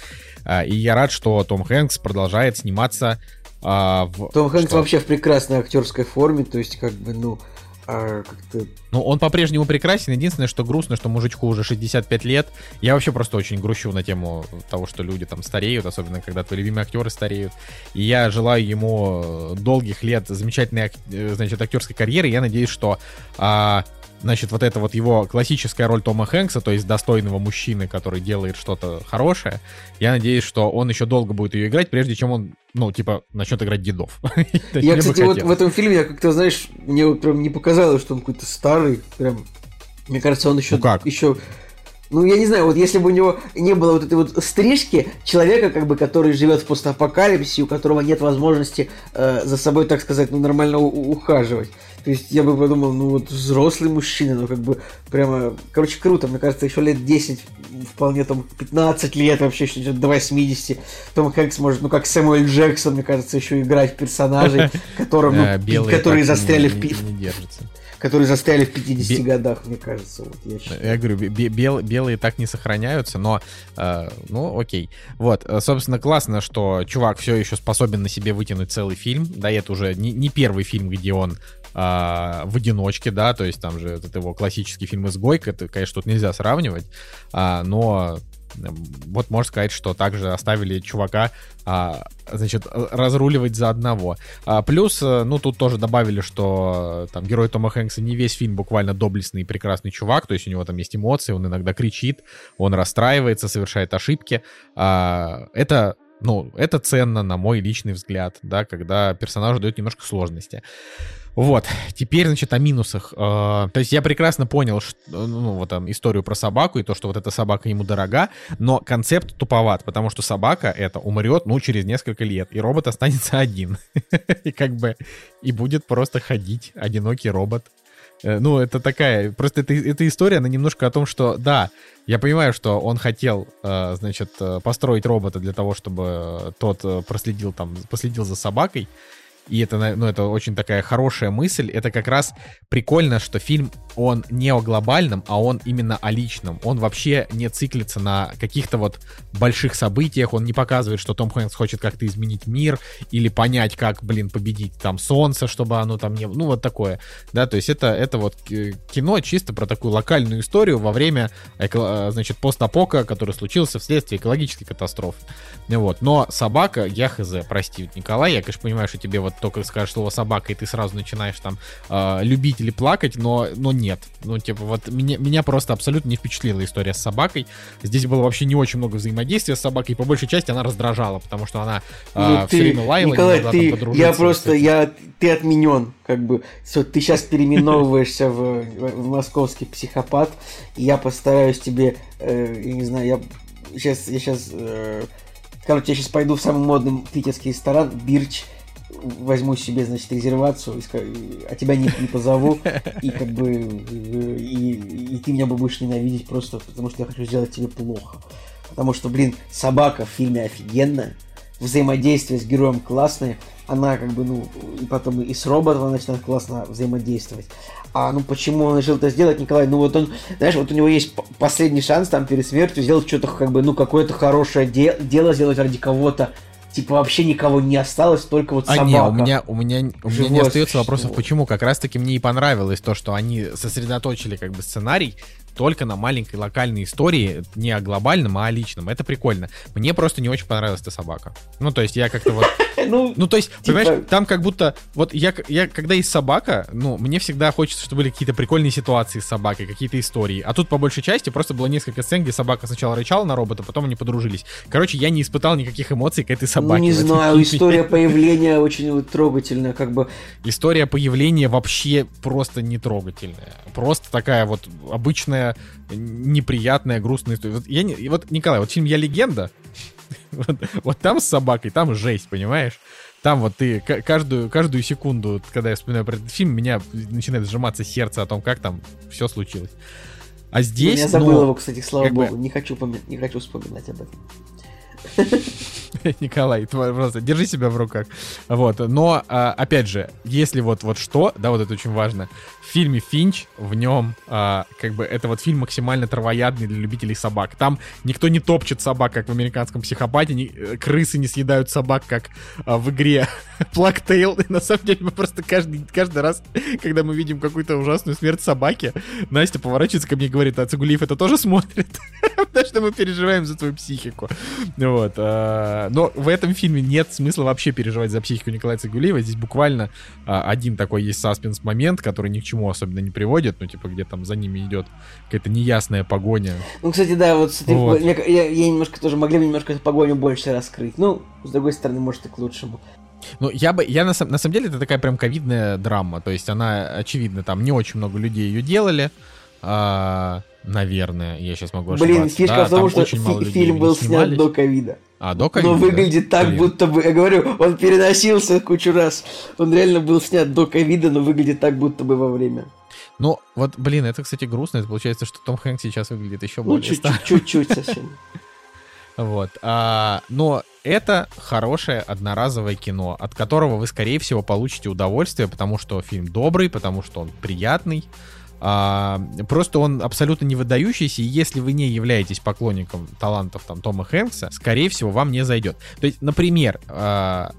Э, и я рад, что Том Хэнкс продолжает сниматься а, в... Том Хэнкс что? вообще в прекрасной актерской форме, то есть как бы, ну, а. Ну, он по-прежнему прекрасен. Единственное, что грустно, что мужичку уже 65 лет. Я вообще просто очень грущу на тему того, что люди там стареют, особенно когда твои любимые актеры стареют. И я желаю ему долгих лет замечательной, э, значит, актерской карьеры. Я надеюсь, что а, значит, вот эта вот его классическая роль Тома Хэнкса, то есть достойного мужчины, который делает что-то хорошее, я надеюсь, что он еще долго будет ее играть, прежде чем он, ну, типа, начнет играть дедов. Я, кстати, вот в этом фильме, я как-то, знаешь, мне вот прям не показалось, что он какой-то старый, прям, мне кажется, он еще, ну как? еще ну, я не знаю, вот если бы у него не было вот этой вот стрижки человека, как бы, который живет в постапокалипсисе, у которого нет возможности э, за собой, так сказать, ну, нормально ухаживать. То есть я бы подумал, ну вот взрослый мужчина, ну как бы прямо, короче, круто, мне кажется, еще лет 10, вполне там 15 лет вообще, еще до 80, Том Хэнкс может, ну как Сэмюэль Джексон, мне кажется, еще играть персонажей, которым, ну, которые застряли в... Которые застряли в 50 Бе... годах, мне кажется. Вот, я, я говорю, бел, белые так не сохраняются, но, э, ну, окей. Вот, э, собственно, классно, что чувак все еще способен на себе вытянуть целый фильм. Да, это уже не, не первый фильм, где он а, в одиночке, да, то есть там же этот его классический фильм «Изгой», это, конечно, тут нельзя сравнивать, а, но вот можно сказать, что также оставили чувака, а, значит, разруливать за одного. А, плюс, э, ну, тут тоже добавили, что там герой Тома Хэнкса не весь фильм буквально доблестный и прекрасный чувак, то есть у него там есть эмоции, он иногда кричит, он расстраивается, совершает ошибки. А, это ну, это ценно, на мой личный взгляд, да, когда персонажу дает немножко сложности. Вот, теперь, значит, о минусах. Э, то есть я прекрасно понял, что, ну, вот там, историю про собаку и то, что вот эта собака ему дорога, но концепт туповат, потому что собака это умрет, ну, через несколько лет, и робот останется один. И как бы, и будет просто ходить одинокий робот. Э, ну, это такая, просто эта, эта история, она немножко о том, что, да, я понимаю, что он хотел, э, значит, построить робота для того, чтобы тот проследил там, последил за собакой, и это, ну, это очень такая хорошая мысль. Это как раз прикольно, что фильм, он не о глобальном, а он именно о личном. Он вообще не циклится на каких-то вот больших событиях. Он не показывает, что Том Хэнкс хочет как-то изменить мир или понять, как, блин, победить там солнце, чтобы оно там не... Ну, вот такое. Да, то есть это, это вот кино чисто про такую локальную историю во время, значит, постапока, который случился вследствие экологической катастрофы. Вот. Но собака, я хз, прости, Николай, я, конечно, понимаю, что тебе вот только скажешь слово собака, и ты сразу начинаешь там э, любить или плакать, но, но нет. Ну, типа, вот меня, меня просто абсолютно не впечатлила история с собакой. Здесь было вообще не очень много взаимодействия с собакой, и по большей части она раздражала, потому что она э, ну, все ты, время лаяла, Николай, ты, я просто, я, ты отменен, как бы, все, ты сейчас переименовываешься в, в московский психопат, и я постараюсь тебе, э, я не знаю, я сейчас, я сейчас э, Короче, я сейчас пойду в самый модный питерский ресторан Бирч, возьму себе, значит, резервацию, а тебя не, не позову, и как бы и, и ты меня будешь ненавидеть просто потому, что я хочу сделать тебе плохо. Потому что, блин, собака в фильме офигенная, взаимодействие с героем классное, она как бы, ну, и потом и с роботом начинает классно взаимодействовать. А ну почему он решил это сделать, Николай? Ну вот он, знаешь, вот у него есть последний шанс там перед смертью сделать что-то как бы, ну, какое-то хорошее де- дело сделать ради кого-то. Типа вообще никого не осталось, только вот собака. А не, у меня, у меня, у меня не остается вопросов, почему. Как раз таки мне и понравилось то, что они сосредоточили как бы сценарий только на маленькой локальной истории, не о глобальном, а о личном. Это прикольно. Мне просто не очень понравилась эта собака. Ну, то есть я как-то вот... Ну, ну, то есть, типа понимаешь, там как будто... Вот я, я, когда есть собака, ну, мне всегда хочется, чтобы были какие-то прикольные ситуации с собакой, какие-то истории. А тут, по большей части, просто было несколько сцен, где собака сначала рычала на робота, потом они подружились. Короче, я не испытал никаких эмоций к этой собаке. Ну, не знаю, история появления очень трогательная, как бы. История появления вообще просто не трогательная. Просто такая вот обычная, неприятная, грустная история. Вот, я не, вот Николай, вот фильм «Я легенда», вот, вот там с собакой, там жесть, понимаешь? Там вот ты каждую, каждую секунду, когда я вспоминаю про этот фильм, меня начинает сжиматься сердце о том, как там все случилось. А здесь... Я забыл ну, его, кстати, слава богу. Бы... Не, хочу пом... не хочу вспоминать об этом. Николай, просто держи себя в руках. Вот, но, а, опять же, если вот, вот что, да, вот это очень важно, в фильме Финч, в нем, а, как бы, это вот фильм максимально травоядный для любителей собак. Там никто не топчет собак, как в американском психопате, ни, э, крысы не съедают собак, как а, в игре Плактейл. На самом деле, мы просто каждый, каждый раз, когда мы видим какую-то ужасную смерть собаки, Настя поворачивается ко мне и говорит, а Цигулиев это тоже смотрит? Потому что мы переживаем за твою психику. Вот. А, но в этом фильме нет смысла вообще переживать за психику Николая Цигулиева. Здесь буквально а, один такой есть саспенс-момент, который ни к чему особенно не приводит. Ну, типа, где там за ними идет какая-то неясная погоня. Ну, кстати, да, вот, смотри, вот. Я, я, я немножко тоже могли бы немножко эту погоню больше раскрыть. Ну, с другой стороны, может, и к лучшему. Ну, я бы, я на, на самом деле, это такая прям ковидная драма. То есть она, очевидно, там не очень много людей ее делали. А, наверное, я сейчас могу ошибаться. Блин, фишка да, в том, что фи- фильм был снят до ковида. А, до ковида? Но выглядит так, Блин. будто бы, я говорю, он переносился кучу раз. Он реально был снят до ковида, но выглядит так, будто бы во время. Ну, вот, блин, это, кстати, грустно. Это получается, что Том Хэнк сейчас выглядит еще ну, более чуть-чуть, чуть-чуть совсем. Вот. А, но это хорошее одноразовое кино, от которого вы, скорее всего, получите удовольствие, потому что фильм добрый, потому что он приятный. А, просто он абсолютно не выдающийся, и если вы не являетесь поклонником талантов там Тома Хэнкса, скорее всего, вам не зайдет. То есть, например, а,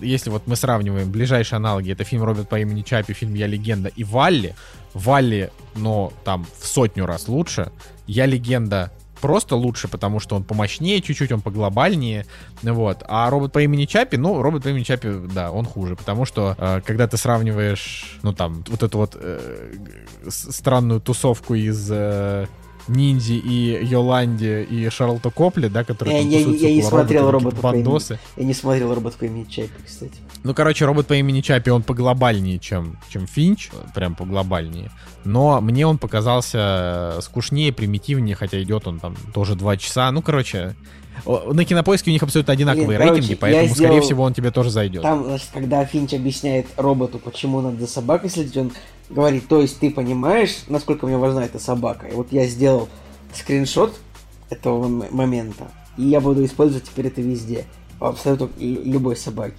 если вот мы сравниваем ближайшие аналоги, это фильм Роберт по имени Чапи, фильм Я легенда и Валли. Валли, но там в сотню раз лучше. Я легенда просто лучше, потому что он помощнее чуть-чуть, он поглобальнее, вот. А робот по имени Чапи, ну, робот по имени Чапи, да, он хуже, потому что э, когда ты сравниваешь, ну, там, вот эту вот э, странную тусовку из... Э, Ниндзи и Йоланди и Шарлотта Копли, да, которые я, я, я не смотрел робота по имени, Я не смотрел робот по имени Чапи, кстати. Ну, короче, робот по имени Чапи, он поглобальнее, чем, чем Финч, прям поглобальнее. Но мне он показался скучнее, примитивнее, хотя идет он там тоже два часа. Ну, короче, на кинопоиске у них абсолютно одинаковые Блин, рейтинги, короче, поэтому, сделал... скорее всего, он тебе тоже зайдет. Там, значит, когда Финч объясняет роботу, почему надо за собакой следить, он говорит, то есть ты понимаешь, насколько мне важна эта собака. И вот я сделал скриншот этого момента, и я буду использовать теперь это везде. Абсолютно любой собаки.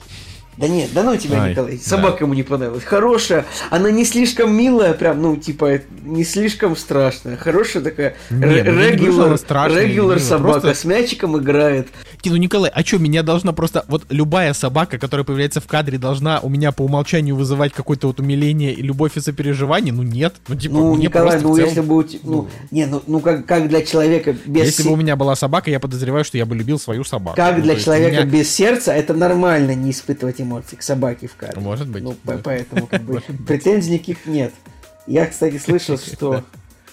Да нет, да ну тебя, Ай, Николай. Собака да. ему не понравилась. Хорошая, она не слишком милая, прям, ну, типа, не слишком страшная. Хорошая такая регулар, регулар собака просто... с мячиком играет. Ну, Николай, а что, меня должна просто... Вот любая собака, которая появляется в кадре, должна у меня по умолчанию вызывать какое-то вот умиление и любовь и сопереживание? Ну, нет. Ну, типа, ну Николай, ну, целом... если бы... Ну, ну, не, ну, ну как, как для человека без... Если бы у меня была собака, я подозреваю, что я бы любил свою собаку. Как ну, для человека меня... без сердца, это нормально не испытывать эмоций к собаке в кадре. Может быть. Ну, да. поэтому как бы претензий никаких нет. Я, кстати, слышал, что...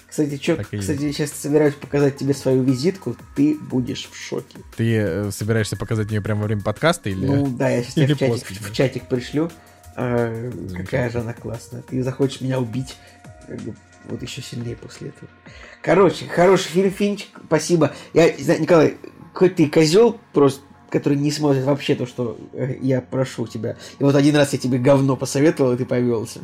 Кстати, что, кстати, сейчас собираюсь показать тебе свою визитку, ты будешь в шоке. Ты э, собираешься показать мне прямо во время подкаста или? Ну да, я сейчас тебе в чатик, в чатик пришлю. А, какая же она классная. Ты захочешь меня убить как бы, вот еще сильнее после этого. Короче, хороший фильм Финч, спасибо. Я, Николай, хоть ты козел, просто который не смотрит вообще то, что э, я прошу тебя. И вот один раз я тебе говно посоветовал, и ты повелся.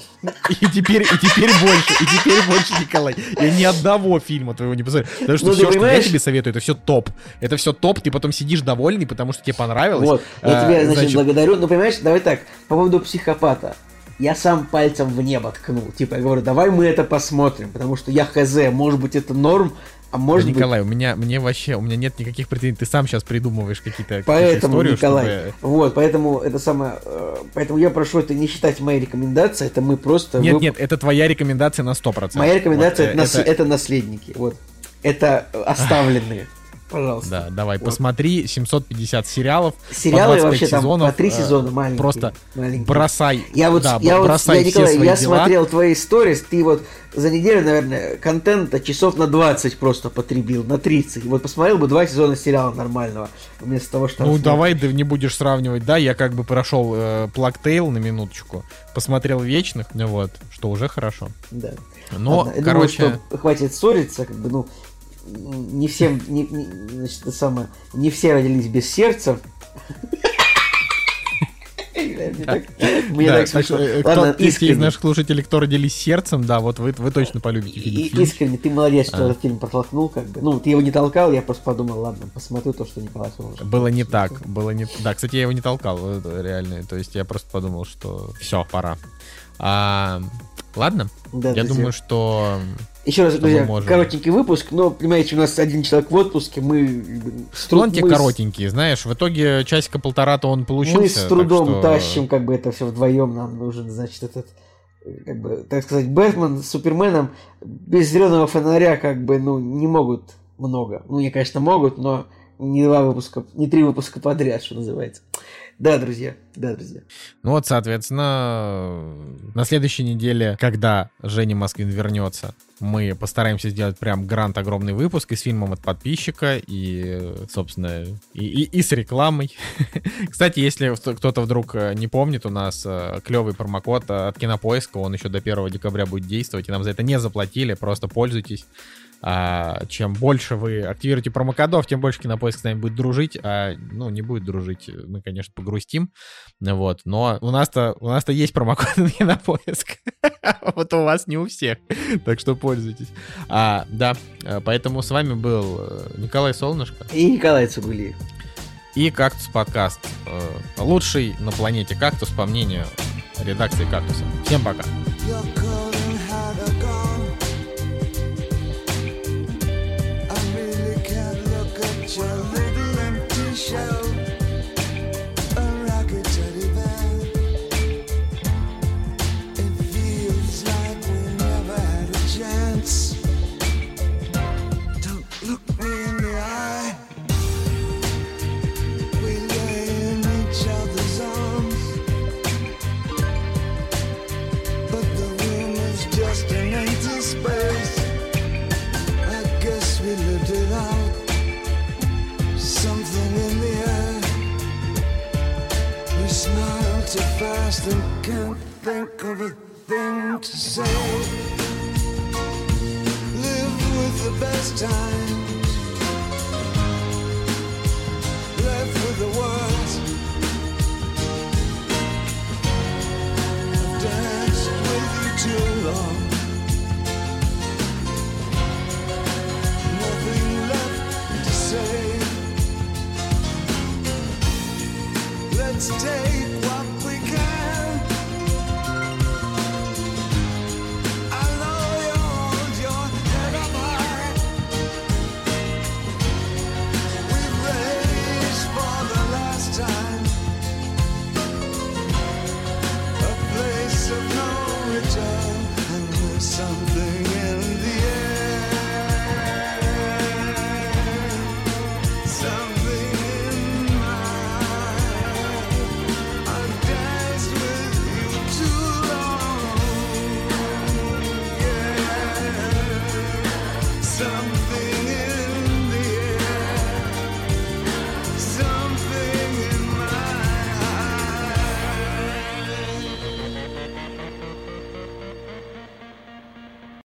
И теперь, и теперь больше, и теперь больше, Николай. Я ни одного фильма твоего не посмотрел. Потому что ну, все, что я тебе советую, это все топ. Это все топ, ты потом сидишь довольный, потому что тебе понравилось. Вот, я а, тебя, значит, значит, благодарю. Ну, понимаешь, давай так, по поводу психопата я сам пальцем в небо ткнул. Типа, я говорю, давай мы это посмотрим, потому что я хз, может быть, это норм, а может да, Николай, быть... у меня мне вообще, у меня нет никаких претензий. Ты сам сейчас придумываешь какие-то Поэтому, историю, Николай, чтобы... вот, поэтому это самое, э, поэтому я прошу это не считать моей рекомендацией, это мы просто... Нет, вып... нет, это твоя рекомендация на 100%. Моя рекомендация вот, это, это... это наследники, вот. Это оставленные. Пожалуйста. Да, давай, вот. посмотри 750 сериалов. Сериалы по вообще сезонов, там по три э, сезона маленькие. Просто маленькие. бросай. Я вот, да, я бросай вот, я, Николай, я дела. смотрел твои сторис, ты вот за неделю, наверное, контента часов на 20 просто потребил, на 30. Вот посмотрел бы два сезона сериала нормального, вместо того, что... Ну, давай ты не будешь сравнивать, да, я как бы прошел э, Плактейл на минуточку, посмотрел Вечных, ну вот, что уже хорошо. Да. Но, Ладно, короче... Думаю, что хватит ссориться, как бы, ну, не всем, не, не, значит, это самое, не все родились без сердца. Мне так смешно. Э, Ладно, из наших слушателей, кто родились сердцем, да, вот вы, точно полюбите фильм. Искренне, ты молодец, что а. этот фильм протолкнул, как бы. Ну, ты его не толкал, я просто подумал, ладно, посмотрю то, что Николай Солнышко. Было не так, было не... Да, кстати, я его не толкал, реально. То есть я просто подумал, что все, пора. А, ладно, я думаю, что еще раз, друзья, коротенький выпуск, но, понимаете, у нас один человек в отпуске, мы... С он тебе коротенький, знаешь, в итоге часика полтора-то он получился. Мы с трудом что... тащим, как бы, это все вдвоем, нам нужен, значит, этот, как бы, так сказать, Бэтмен с Суперменом без зеленого фонаря, как бы, ну, не могут много. Ну, они, конечно, могут, но не два выпуска, не три выпуска подряд, что называется. Да, друзья, да, друзья. Ну вот, соответственно, на следующей неделе, когда Женя Москвин вернется, мы постараемся сделать прям грант огромный выпуск и с фильмом от подписчика, и, собственно, и, и, и с рекламой. Кстати, если кто-то вдруг э, не помнит, у нас э, клевый промокод от Кинопоиска, он еще до 1 декабря будет действовать, и нам за это не заплатили, просто пользуйтесь. А, чем больше вы активируете промокодов, тем больше Кинопоиск с нами будет дружить, а, ну, не будет дружить, мы, конечно, погрустим, вот, но у нас-то, у нас-то есть промокоды на Кинопоиск, вот у вас не у всех, так что пользуйтесь. А, да, э, поэтому с вами был э, Николай Солнышко. И Николай Цугулиев. И «Кактус подкаст». Э, лучший на планете «Кактус», по мнению редакции «Кактуса». Всем пока. and can't think of a thing to say. Live with the best times, left with the words. I danced with you too long. Nothing left to say. Let's take.